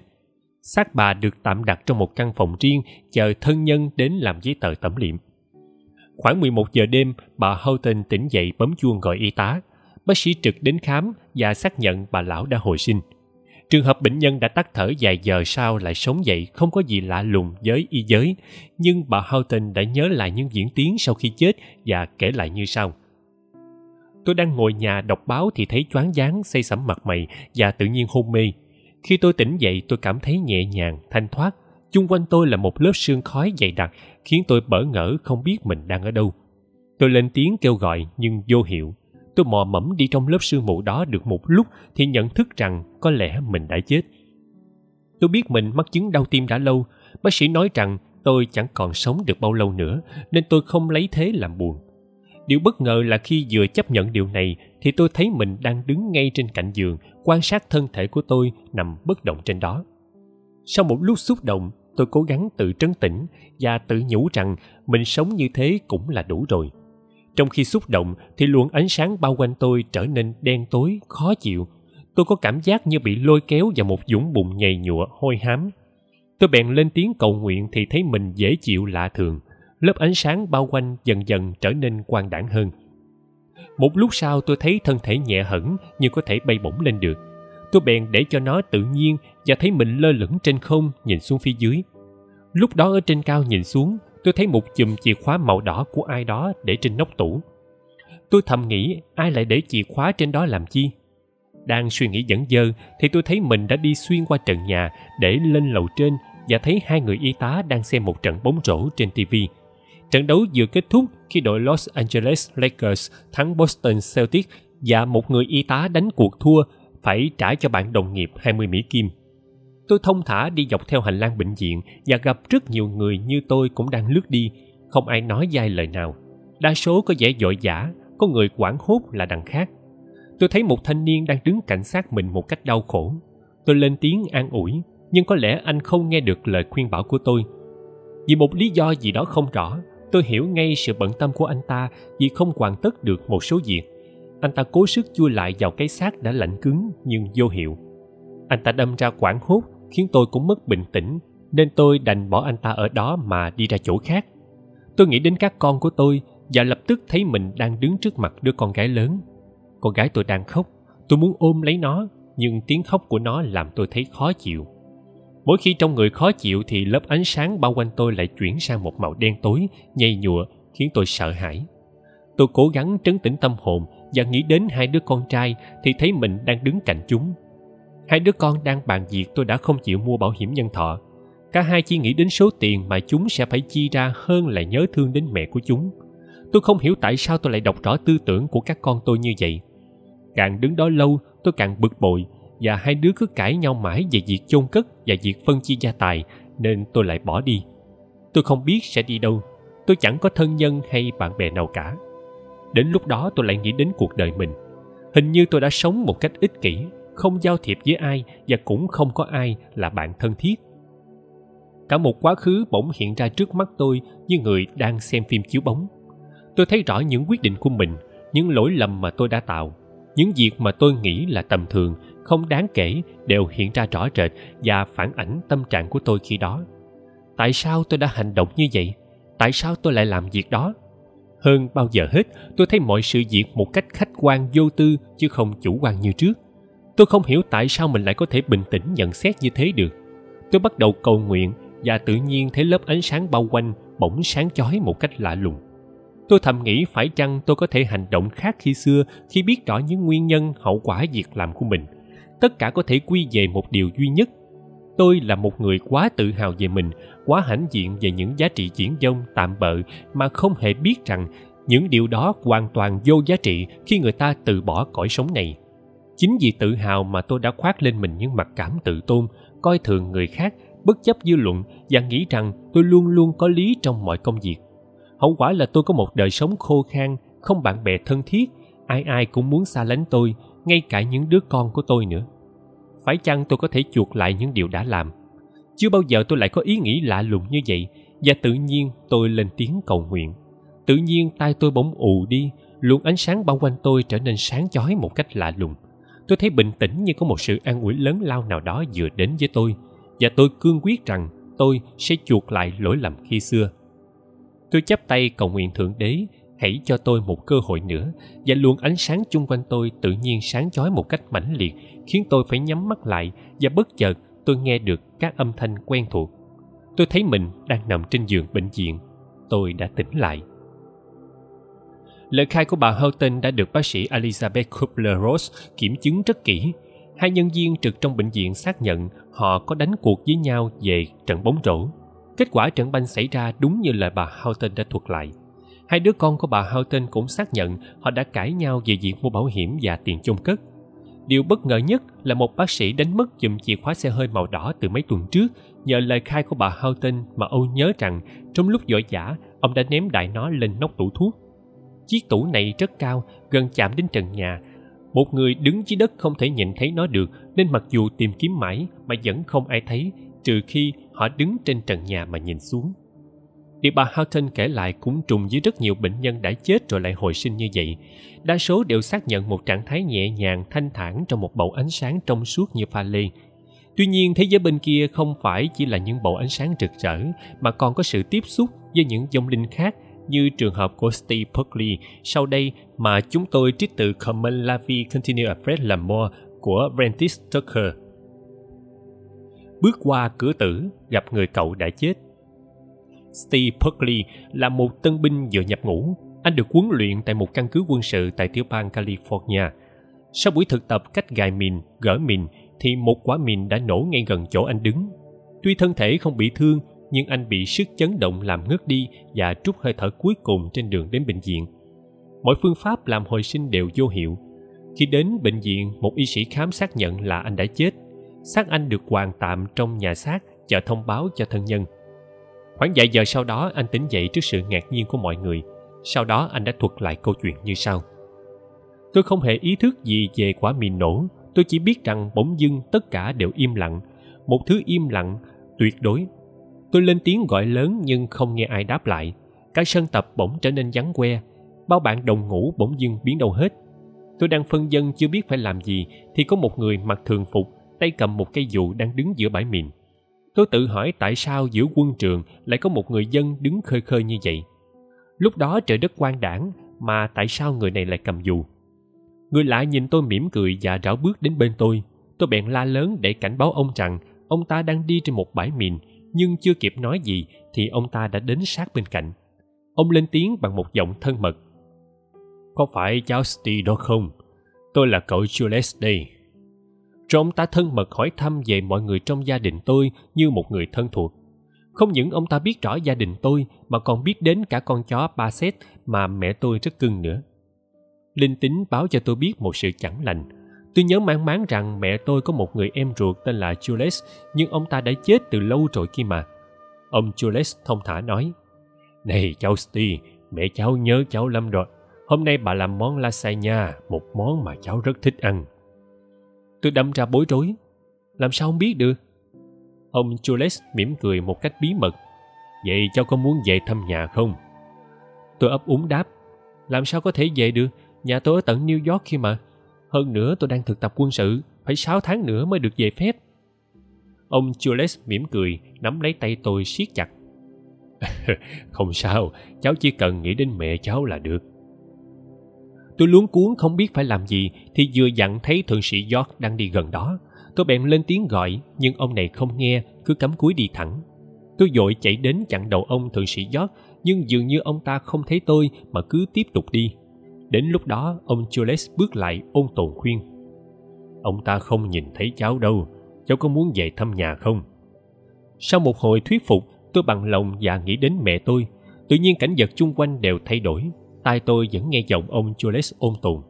[SPEAKER 1] Xác bà được tạm đặt trong một căn phòng riêng chờ thân nhân đến làm giấy tờ tẩm liệm. Khoảng 11 giờ đêm, bà Houghton tỉnh dậy bấm chuông gọi y tá bác sĩ trực đến khám và xác nhận bà lão đã hồi sinh. Trường hợp bệnh nhân đã tắt thở vài giờ sau lại sống dậy không có gì lạ lùng với y giới, nhưng bà Houghton đã nhớ lại những diễn tiến sau khi chết và kể lại như sau. Tôi đang ngồi nhà đọc báo thì thấy choáng váng, say sẩm mặt mày và tự nhiên hôn mê. Khi tôi tỉnh dậy tôi cảm thấy nhẹ nhàng, thanh thoát. Chung quanh tôi là một lớp sương khói dày đặc, khiến tôi bỡ ngỡ không biết mình đang ở đâu. Tôi lên tiếng kêu gọi nhưng vô hiệu tôi mò mẫm đi trong lớp sương mù đó được một lúc thì nhận thức rằng có lẽ mình đã chết. Tôi biết mình mắc chứng đau tim đã lâu. Bác sĩ nói rằng tôi chẳng còn sống được bao lâu nữa, nên tôi không lấy thế làm buồn. Điều bất ngờ là khi vừa chấp nhận điều này thì tôi thấy mình đang đứng ngay trên cạnh giường, quan sát thân thể của tôi nằm bất động trên đó. Sau một lúc xúc động, tôi cố gắng tự trấn tĩnh và tự nhủ rằng mình sống như thế cũng là đủ rồi trong khi xúc động, thì luồng ánh sáng bao quanh tôi trở nên đen tối, khó chịu. Tôi có cảm giác như bị lôi kéo vào một dũng bùn nhầy nhụa, hôi hám. Tôi bèn lên tiếng cầu nguyện thì thấy mình dễ chịu lạ thường. Lớp ánh sáng bao quanh dần dần trở nên quang đãng hơn. Một lúc sau, tôi thấy thân thể nhẹ hẳn, như có thể bay bổng lên được. Tôi bèn để cho nó tự nhiên và thấy mình lơ lửng trên không, nhìn xuống phía dưới. Lúc đó ở trên cao nhìn xuống tôi thấy một chùm chìa khóa màu đỏ của ai đó để trên nóc tủ tôi thầm nghĩ ai lại để chìa khóa trên đó làm chi đang suy nghĩ dẫn dơ thì tôi thấy mình đã đi xuyên qua trần nhà để lên lầu trên và thấy hai người y tá đang xem một trận bóng rổ trên TV. Trận đấu vừa kết thúc khi đội Los Angeles Lakers thắng Boston Celtics và một người y tá đánh cuộc thua phải trả cho bạn đồng nghiệp 20 Mỹ Kim. Tôi thông thả đi dọc theo hành lang bệnh viện và gặp rất nhiều người như tôi cũng đang lướt đi, không ai nói dai lời nào. Đa số có vẻ vội vã có người quảng hốt là đằng khác. Tôi thấy một thanh niên đang đứng cảnh sát mình một cách đau khổ. Tôi lên tiếng an ủi, nhưng có lẽ anh không nghe được lời khuyên bảo của tôi. Vì một lý do gì đó không rõ, tôi hiểu ngay sự bận tâm của anh ta vì không hoàn tất được một số việc. Anh ta cố sức chui lại vào cái xác đã lạnh cứng nhưng vô hiệu. Anh ta đâm ra quảng hốt khiến tôi cũng mất bình tĩnh nên tôi đành bỏ anh ta ở đó mà đi ra chỗ khác. Tôi nghĩ đến các con của tôi và lập tức thấy mình đang đứng trước mặt đứa con gái lớn. Con gái tôi đang khóc, tôi muốn ôm lấy nó nhưng tiếng khóc của nó làm tôi thấy khó chịu. Mỗi khi trong người khó chịu thì lớp ánh sáng bao quanh tôi lại chuyển sang một màu đen tối, nhầy nhụa, khiến tôi sợ hãi. Tôi cố gắng trấn tĩnh tâm hồn và nghĩ đến hai đứa con trai thì thấy mình đang đứng cạnh chúng. Hai đứa con đang bàn việc tôi đã không chịu mua bảo hiểm nhân thọ. Cả hai chỉ nghĩ đến số tiền mà chúng sẽ phải chi ra hơn là nhớ thương đến mẹ của chúng. Tôi không hiểu tại sao tôi lại đọc rõ tư tưởng của các con tôi như vậy. Càng đứng đó lâu, tôi càng bực bội và hai đứa cứ cãi nhau mãi về việc chôn cất và việc phân chia gia tài nên tôi lại bỏ đi tôi không biết sẽ đi đâu tôi chẳng có thân nhân hay bạn bè nào cả đến lúc đó tôi lại nghĩ đến cuộc đời mình hình như tôi đã sống một cách ích kỷ không giao thiệp với ai và cũng không có ai là bạn thân thiết. Cả một quá khứ bỗng hiện ra trước mắt tôi như người đang xem phim chiếu bóng. Tôi thấy rõ những quyết định của mình, những lỗi lầm mà tôi đã tạo, những việc mà tôi nghĩ là tầm thường, không đáng kể đều hiện ra rõ rệt và phản ảnh tâm trạng của tôi khi đó. Tại sao tôi đã hành động như vậy? Tại sao tôi lại làm việc đó? Hơn bao giờ hết, tôi thấy mọi sự việc một cách khách quan vô tư chứ không chủ quan như trước tôi không hiểu tại sao mình lại có thể bình tĩnh nhận xét như thế được. Tôi bắt đầu cầu nguyện và tự nhiên thấy lớp ánh sáng bao quanh bỗng sáng chói một cách lạ lùng. Tôi thầm nghĩ phải chăng tôi có thể hành động khác khi xưa khi biết rõ những nguyên nhân hậu quả việc làm của mình? Tất cả có thể quy về một điều duy nhất. Tôi là một người quá tự hào về mình, quá hãnh diện về những giá trị diễn dông tạm bợ mà không hề biết rằng những điều đó hoàn toàn vô giá trị khi người ta từ bỏ cõi sống này chính vì tự hào mà tôi đã khoác lên mình những mặc cảm tự tôn, coi thường người khác, bất chấp dư luận và nghĩ rằng tôi luôn luôn có lý trong mọi công việc. Hậu quả là tôi có một đời sống khô khan, không bạn bè thân thiết, ai ai cũng muốn xa lánh tôi, ngay cả những đứa con của tôi nữa. Phải chăng tôi có thể chuộc lại những điều đã làm? Chưa bao giờ tôi lại có ý nghĩ lạ lùng như vậy, và tự nhiên tôi lên tiếng cầu nguyện. Tự nhiên tay tôi bỗng ù đi, luồng ánh sáng bao quanh tôi trở nên sáng chói một cách lạ lùng tôi thấy bình tĩnh như có một sự an ủi lớn lao nào đó vừa đến với tôi, và tôi cương quyết rằng tôi sẽ chuộc lại lỗi lầm khi xưa. Tôi chắp tay cầu nguyện thượng đế hãy cho tôi một cơ hội nữa, và luồng ánh sáng chung quanh tôi tự nhiên sáng chói một cách mãnh liệt, khiến tôi phải nhắm mắt lại và bất chợt tôi nghe được các âm thanh quen thuộc. Tôi thấy mình đang nằm trên giường bệnh viện. Tôi đã tỉnh lại lời khai của bà Houghton đã được bác sĩ Elizabeth Kubler-Ross kiểm chứng rất kỹ. Hai nhân viên trực trong bệnh viện xác nhận họ có đánh cuộc với nhau về trận bóng rổ. Kết quả trận banh xảy ra đúng như lời bà Houghton đã thuật lại. Hai đứa con của bà Houghton cũng xác nhận họ đã cãi nhau về việc mua bảo hiểm và tiền chôn cất. Điều bất ngờ nhất là một bác sĩ đánh mất dùm chìa khóa xe hơi màu đỏ từ mấy tuần trước nhờ lời khai của bà Houghton mà Âu nhớ rằng trong lúc vội vã, ông đã ném đại nó lên nóc tủ thuốc. Chiếc tủ này rất cao, gần chạm đến trần nhà. Một người đứng dưới đất không thể nhìn thấy nó được, nên mặc dù tìm kiếm mãi mà vẫn không ai thấy, trừ khi họ đứng trên trần nhà mà nhìn xuống. Điều bà Houghton kể lại cũng trùng với rất nhiều bệnh nhân đã chết rồi lại hồi sinh như vậy. Đa số đều xác nhận một trạng thái nhẹ nhàng, thanh thản trong một bầu ánh sáng trong suốt như pha lê. Tuy nhiên, thế giới bên kia không phải chỉ là những bầu ánh sáng rực rỡ, mà còn có sự tiếp xúc với những dòng linh khác như trường hợp của Steve Buckley sau đây mà chúng tôi trích từ Common La Vie Continue à Fred Lamore của Prentice Tucker. Bước qua cửa tử, gặp người cậu đã chết. Steve Buckley là một tân binh vừa nhập ngũ. Anh được huấn luyện tại một căn cứ quân sự tại tiểu bang California. Sau buổi thực tập cách gài mìn, gỡ mìn, thì một quả mìn đã nổ ngay gần chỗ anh đứng. Tuy thân thể không bị thương, nhưng anh bị sức chấn động làm ngất đi và trút hơi thở cuối cùng trên đường đến bệnh viện. Mọi phương pháp làm hồi sinh đều vô hiệu. Khi đến bệnh viện, một y sĩ khám xác nhận là anh đã chết. Xác anh được hoàn tạm trong nhà xác chờ thông báo cho thân nhân. Khoảng vài giờ sau đó anh tỉnh dậy trước sự ngạc nhiên của mọi người. Sau đó anh đã thuật lại câu chuyện như sau. Tôi không hề ý thức gì về quả mìn nổ. Tôi chỉ biết rằng bỗng dưng tất cả đều im lặng. Một thứ im lặng tuyệt đối Tôi lên tiếng gọi lớn nhưng không nghe ai đáp lại. Cả sân tập bỗng trở nên vắng que. Bao bạn đồng ngủ bỗng dưng biến đâu hết. Tôi đang phân dân chưa biết phải làm gì thì có một người mặc thường phục, tay cầm một cây dù đang đứng giữa bãi mìn. Tôi tự hỏi tại sao giữa quân trường lại có một người dân đứng khơi khơi như vậy. Lúc đó trời đất quang đảng mà tại sao người này lại cầm dù? Người lạ nhìn tôi mỉm cười và rảo bước đến bên tôi. Tôi bèn la lớn để cảnh báo ông rằng ông ta đang đi trên một bãi mìn nhưng chưa kịp nói gì thì ông ta đã đến sát bên cạnh. Ông lên tiếng bằng một giọng thân mật. Có phải cháu Steve đó không? Tôi là cậu Jules đây. Rồi ông ta thân mật hỏi thăm về mọi người trong gia đình tôi như một người thân thuộc. Không những ông ta biết rõ gia đình tôi, mà còn biết đến cả con chó Basset mà mẹ tôi rất cưng nữa. Linh tính báo cho tôi biết một sự chẳng lành Tôi nhớ mãn mán rằng mẹ tôi có một người em ruột tên là Jules, nhưng ông ta đã chết từ lâu rồi kia mà. Ông Jules thông thả nói, Này cháu Steve, mẹ cháu nhớ cháu lắm rồi. Hôm nay bà làm món lasagna, một món mà cháu rất thích ăn. Tôi đâm ra bối rối. Làm sao ông biết được? Ông Jules mỉm cười một cách bí mật. Vậy cháu có muốn về thăm nhà không? Tôi ấp úng đáp. Làm sao có thể về được? Nhà tôi ở tận New York kia mà. Hơn nữa tôi đang thực tập quân sự, phải 6 tháng nữa mới được về phép. Ông Jules mỉm cười, nắm lấy tay tôi siết chặt. không sao, cháu chỉ cần nghĩ đến mẹ cháu là được. Tôi luống cuốn không biết phải làm gì thì vừa dặn thấy thượng sĩ York đang đi gần đó. Tôi bèn lên tiếng gọi nhưng ông này không nghe, cứ cắm cúi đi thẳng. Tôi vội chạy đến chặn đầu ông thượng sĩ York nhưng dường như ông ta không thấy tôi mà cứ tiếp tục đi. Đến lúc đó, ông Jules bước lại ôn tồn khuyên. Ông ta không nhìn thấy cháu đâu, cháu có muốn về thăm nhà không? Sau một hồi thuyết phục, tôi bằng lòng và nghĩ đến mẹ tôi. Tự nhiên cảnh vật chung quanh đều thay đổi. Tai tôi vẫn nghe giọng ông Jules ôn tồn.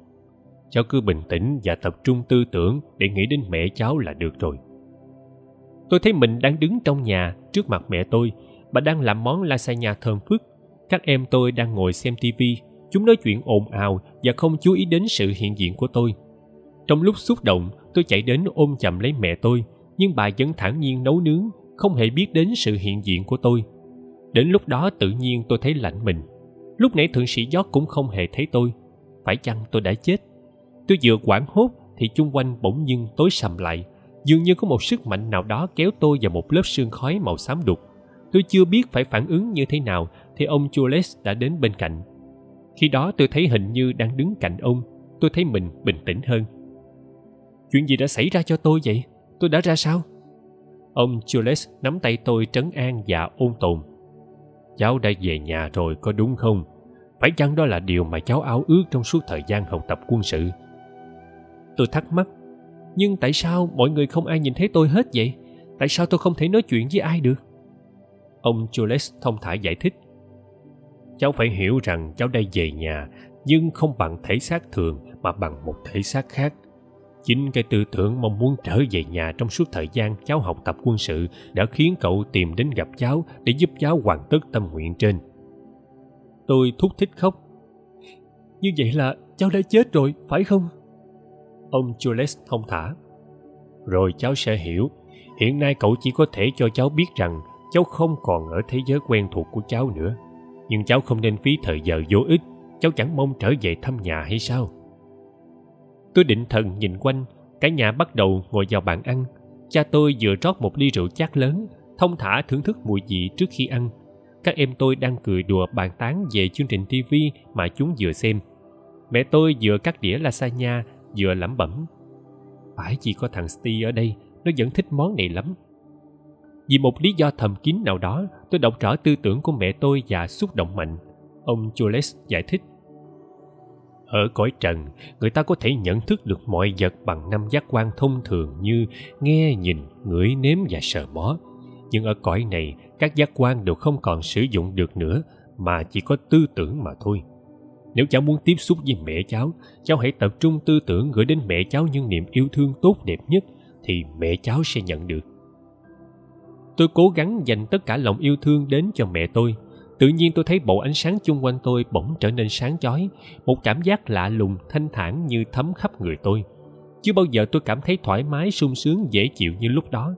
[SPEAKER 1] Cháu cứ bình tĩnh và tập trung tư tưởng để nghĩ đến mẹ cháu là được rồi. Tôi thấy mình đang đứng trong nhà trước mặt mẹ tôi. Bà đang làm món lasagna thơm phức. Các em tôi đang ngồi xem tivi Chúng nói chuyện ồn ào và không chú ý đến sự hiện diện của tôi. Trong lúc xúc động, tôi chạy đến ôm chầm lấy mẹ tôi, nhưng bà vẫn thản nhiên nấu nướng, không hề biết đến sự hiện diện của tôi. Đến lúc đó tự nhiên tôi thấy lạnh mình. Lúc nãy thượng sĩ giót cũng không hề thấy tôi. Phải chăng tôi đã chết? Tôi vừa quảng hốt thì chung quanh bỗng nhiên tối sầm lại. Dường như có một sức mạnh nào đó kéo tôi vào một lớp sương khói màu xám đục. Tôi chưa biết phải phản ứng như thế nào thì ông Jules đã đến bên cạnh khi đó tôi thấy hình như đang đứng cạnh ông, tôi thấy mình bình tĩnh hơn. Chuyện gì đã xảy ra cho tôi vậy? Tôi đã ra sao? Ông jules nắm tay tôi trấn an và ôn tồn. Cháu đã về nhà rồi có đúng không? Phải chăng đó là điều mà cháu ao ước trong suốt thời gian học tập quân sự? Tôi thắc mắc, nhưng tại sao mọi người không ai nhìn thấy tôi hết vậy? Tại sao tôi không thể nói chuyện với ai được? Ông jules thông thả giải thích cháu phải hiểu rằng cháu đã về nhà nhưng không bằng thể xác thường mà bằng một thể xác khác chính cái tư tưởng mong muốn trở về nhà trong suốt thời gian cháu học tập quân sự đã khiến cậu tìm đến gặp cháu để giúp cháu hoàn tất tâm nguyện trên tôi thúc thích khóc như vậy là cháu đã chết rồi, phải không? Ông Jules thông thả. Rồi cháu sẽ hiểu. Hiện nay cậu chỉ có thể cho cháu biết rằng cháu không còn ở thế giới quen thuộc của cháu nữa. Nhưng cháu không nên phí thời giờ vô ích. Cháu chẳng mong trở về thăm nhà hay sao? Tôi định thần nhìn quanh, cả nhà bắt đầu ngồi vào bàn ăn. Cha tôi vừa rót một ly rượu chát lớn, thông thả thưởng thức mùi vị trước khi ăn. Các em tôi đang cười đùa bàn tán về chương trình TV mà chúng vừa xem. Mẹ tôi vừa cắt đĩa lasagna, vừa lẩm bẩm. Phải chỉ có thằng Steve ở đây, nó vẫn thích món này lắm. Vì một lý do thầm kín nào đó, tôi đọc rõ tư tưởng của mẹ tôi và xúc động mạnh. Ông Jules giải thích. Ở cõi trần, người ta có thể nhận thức được mọi vật bằng năm giác quan thông thường như nghe, nhìn, ngửi, nếm và sờ mó. Nhưng ở cõi này, các giác quan đều không còn sử dụng được nữa, mà chỉ có tư tưởng mà thôi. Nếu cháu muốn tiếp xúc với mẹ cháu, cháu hãy tập trung tư tưởng gửi đến mẹ cháu những niềm yêu thương tốt đẹp nhất, thì mẹ cháu sẽ nhận được. Tôi cố gắng dành tất cả lòng yêu thương đến cho mẹ tôi, tự nhiên tôi thấy bộ ánh sáng chung quanh tôi bỗng trở nên sáng chói một cảm giác lạ lùng thanh thản như thấm khắp người tôi. Chưa bao giờ tôi cảm thấy thoải mái sung sướng dễ chịu như lúc đó.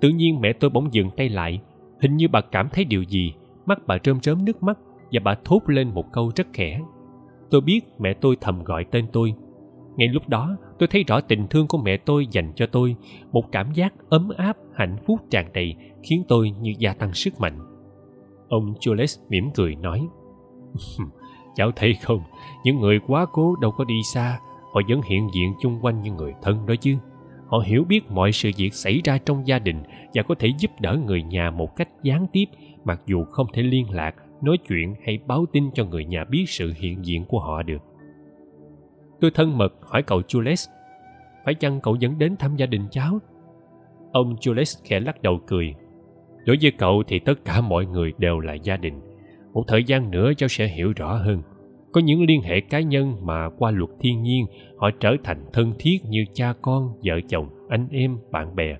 [SPEAKER 1] Tự nhiên mẹ tôi bỗng dừng tay lại hình như bà cảm thấy điều gì. Mắt bà rơm rớm nước mắt và bà thốt lên một câu rất khẽ. Tôi biết mẹ tôi thầm gọi tên tôi. Ngay lúc đó tôi thấy rõ tình thương của mẹ tôi dành cho tôi một cảm giác ấm áp hạnh phúc tràn đầy khiến tôi như gia tăng sức mạnh. Ông Jules mỉm cười nói Cháu thấy không? Những người quá cố đâu có đi xa. Họ vẫn hiện diện chung quanh như người thân đó chứ. Họ hiểu biết mọi sự việc xảy ra trong gia đình Và có thể giúp đỡ người nhà một cách gián tiếp, Mặc dù không thể liên lạc, Nói chuyện hay báo tin cho người nhà biết sự hiện diện của họ được. Tôi thân mật hỏi cậu Jules, Phải chăng cậu vẫn đến thăm gia đình cháu? Ông Jules khẽ lắc đầu cười đối với cậu thì tất cả mọi người đều là gia đình. Một thời gian nữa cháu sẽ hiểu rõ hơn. Có những liên hệ cá nhân mà qua luật thiên nhiên, họ trở thành thân thiết như cha con, vợ chồng, anh em, bạn bè.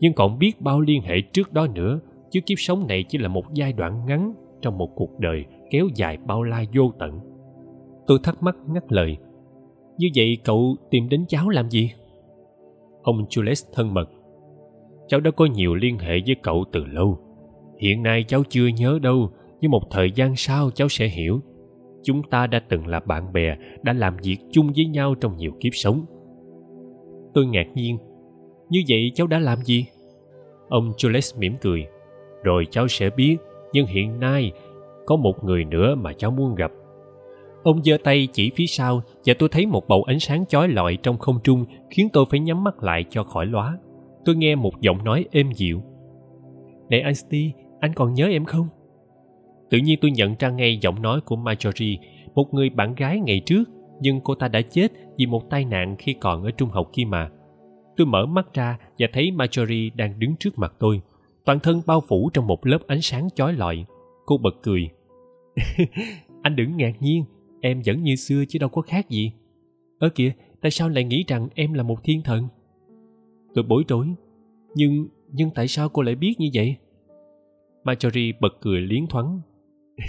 [SPEAKER 1] Nhưng còn biết bao liên hệ trước đó nữa, chứ kiếp sống này chỉ là một giai đoạn ngắn trong một cuộc đời kéo dài bao la vô tận. Tôi thắc mắc ngắt lời, như vậy cậu tìm đến cháu làm gì? Ông jules thân mật cháu đã có nhiều liên hệ với cậu từ lâu. Hiện nay cháu chưa nhớ đâu, nhưng một thời gian sau cháu sẽ hiểu. Chúng ta đã từng là bạn bè, đã làm việc chung với nhau trong nhiều kiếp sống. Tôi ngạc nhiên. Như vậy cháu đã làm gì? Ông jules mỉm cười. Rồi cháu sẽ biết, nhưng hiện nay có một người nữa mà cháu muốn gặp. Ông giơ tay chỉ phía sau và tôi thấy một bầu ánh sáng chói lọi trong không trung khiến tôi phải nhắm mắt lại cho khỏi lóa tôi nghe một giọng nói êm dịu này anh Steve, anh còn nhớ em không? Tự nhiên tôi nhận ra ngay giọng nói của Marjorie, một người bạn gái ngày trước, nhưng cô ta đã chết vì một tai nạn khi còn ở trung học kia mà. Tôi mở mắt ra và thấy Marjorie đang đứng trước mặt tôi, toàn thân bao phủ trong một lớp ánh sáng chói lọi. Cô bật cười. anh đừng ngạc nhiên, em vẫn như xưa chứ đâu có khác gì. Ơ kìa, tại sao lại nghĩ rằng em là một thiên thần? Tôi bối rối. Nhưng, nhưng tại sao cô lại biết như vậy? Marjorie bật cười liến thoáng.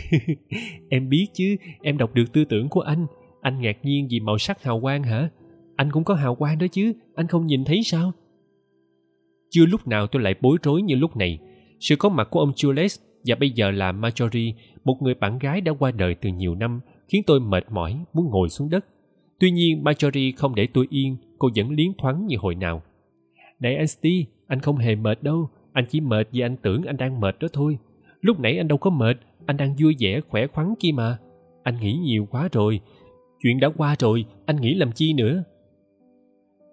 [SPEAKER 1] em biết chứ, em đọc được tư tưởng của anh. Anh ngạc nhiên vì màu sắc hào quang hả? Anh cũng có hào quang đó chứ, anh không nhìn thấy sao? Chưa lúc nào tôi lại bối rối như lúc này. Sự có mặt của ông Jules và bây giờ là Marjorie, một người bạn gái đã qua đời từ nhiều năm, khiến tôi mệt mỏi, muốn ngồi xuống đất. Tuy nhiên Marjorie không để tôi yên, cô vẫn liến thoáng như hồi nào. Này ST, anh không hề mệt đâu. Anh chỉ mệt vì anh tưởng anh đang mệt đó thôi. Lúc nãy anh đâu có mệt, anh đang vui vẻ khỏe khoắn kia mà. Anh nghĩ nhiều quá rồi. Chuyện đã qua rồi, anh nghĩ làm chi nữa?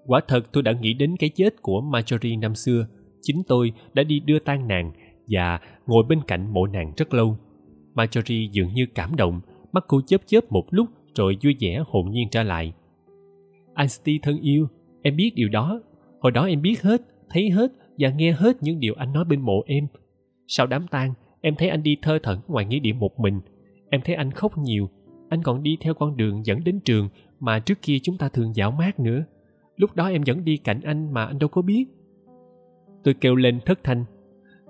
[SPEAKER 1] Quả thật tôi đã nghĩ đến cái chết của Marjorie năm xưa. Chính tôi đã đi đưa tang nàng và ngồi bên cạnh mộ nàng rất lâu. Marjorie dường như cảm động, mắt cô chớp chớp một lúc rồi vui vẻ hồn nhiên trở lại. Einstein thân yêu, em biết điều đó Hồi đó em biết hết, thấy hết và nghe hết những điều anh nói bên mộ em. Sau đám tang, em thấy anh đi thơ thẩn ngoài nghĩa địa một mình. Em thấy anh khóc nhiều. Anh còn đi theo con đường dẫn đến trường mà trước kia chúng ta thường dạo mát nữa. Lúc đó em vẫn đi cạnh anh mà anh đâu có biết. Tôi kêu lên thất thanh.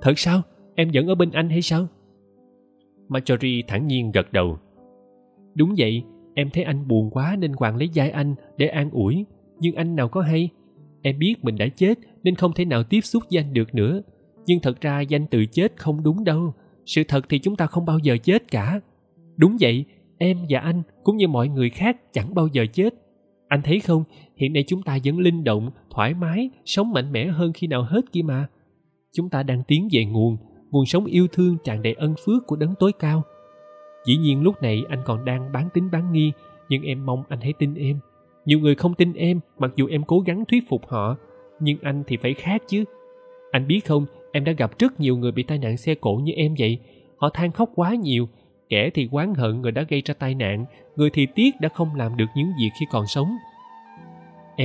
[SPEAKER 1] Thật sao? Em vẫn ở bên anh hay sao? Marjorie thản nhiên gật đầu. Đúng vậy, Em thấy anh buồn quá nên Hoàng lấy vai anh để an ủi, nhưng anh nào có hay. Em biết mình đã chết nên không thể nào tiếp xúc với anh được nữa. Nhưng thật ra danh từ chết không đúng đâu. Sự thật thì chúng ta không bao giờ chết cả. Đúng vậy, em và anh cũng như mọi người khác chẳng bao giờ chết. Anh thấy không, hiện nay chúng ta vẫn linh động, thoải mái, sống mạnh mẽ hơn khi nào hết kia mà. Chúng ta đang tiến về nguồn, nguồn sống yêu thương tràn đầy ân phước của đấng tối cao. Dĩ nhiên lúc này anh còn đang bán tính bán nghi, nhưng em mong anh hãy tin em. Nhiều người không tin em, mặc dù em cố gắng thuyết phục họ, nhưng anh thì phải khác chứ. Anh biết không, em đã gặp rất nhiều người bị tai nạn xe cộ như em vậy. Họ than khóc quá nhiều, kẻ thì oán hận người đã gây ra tai nạn, người thì tiếc đã không làm được những việc khi còn sống –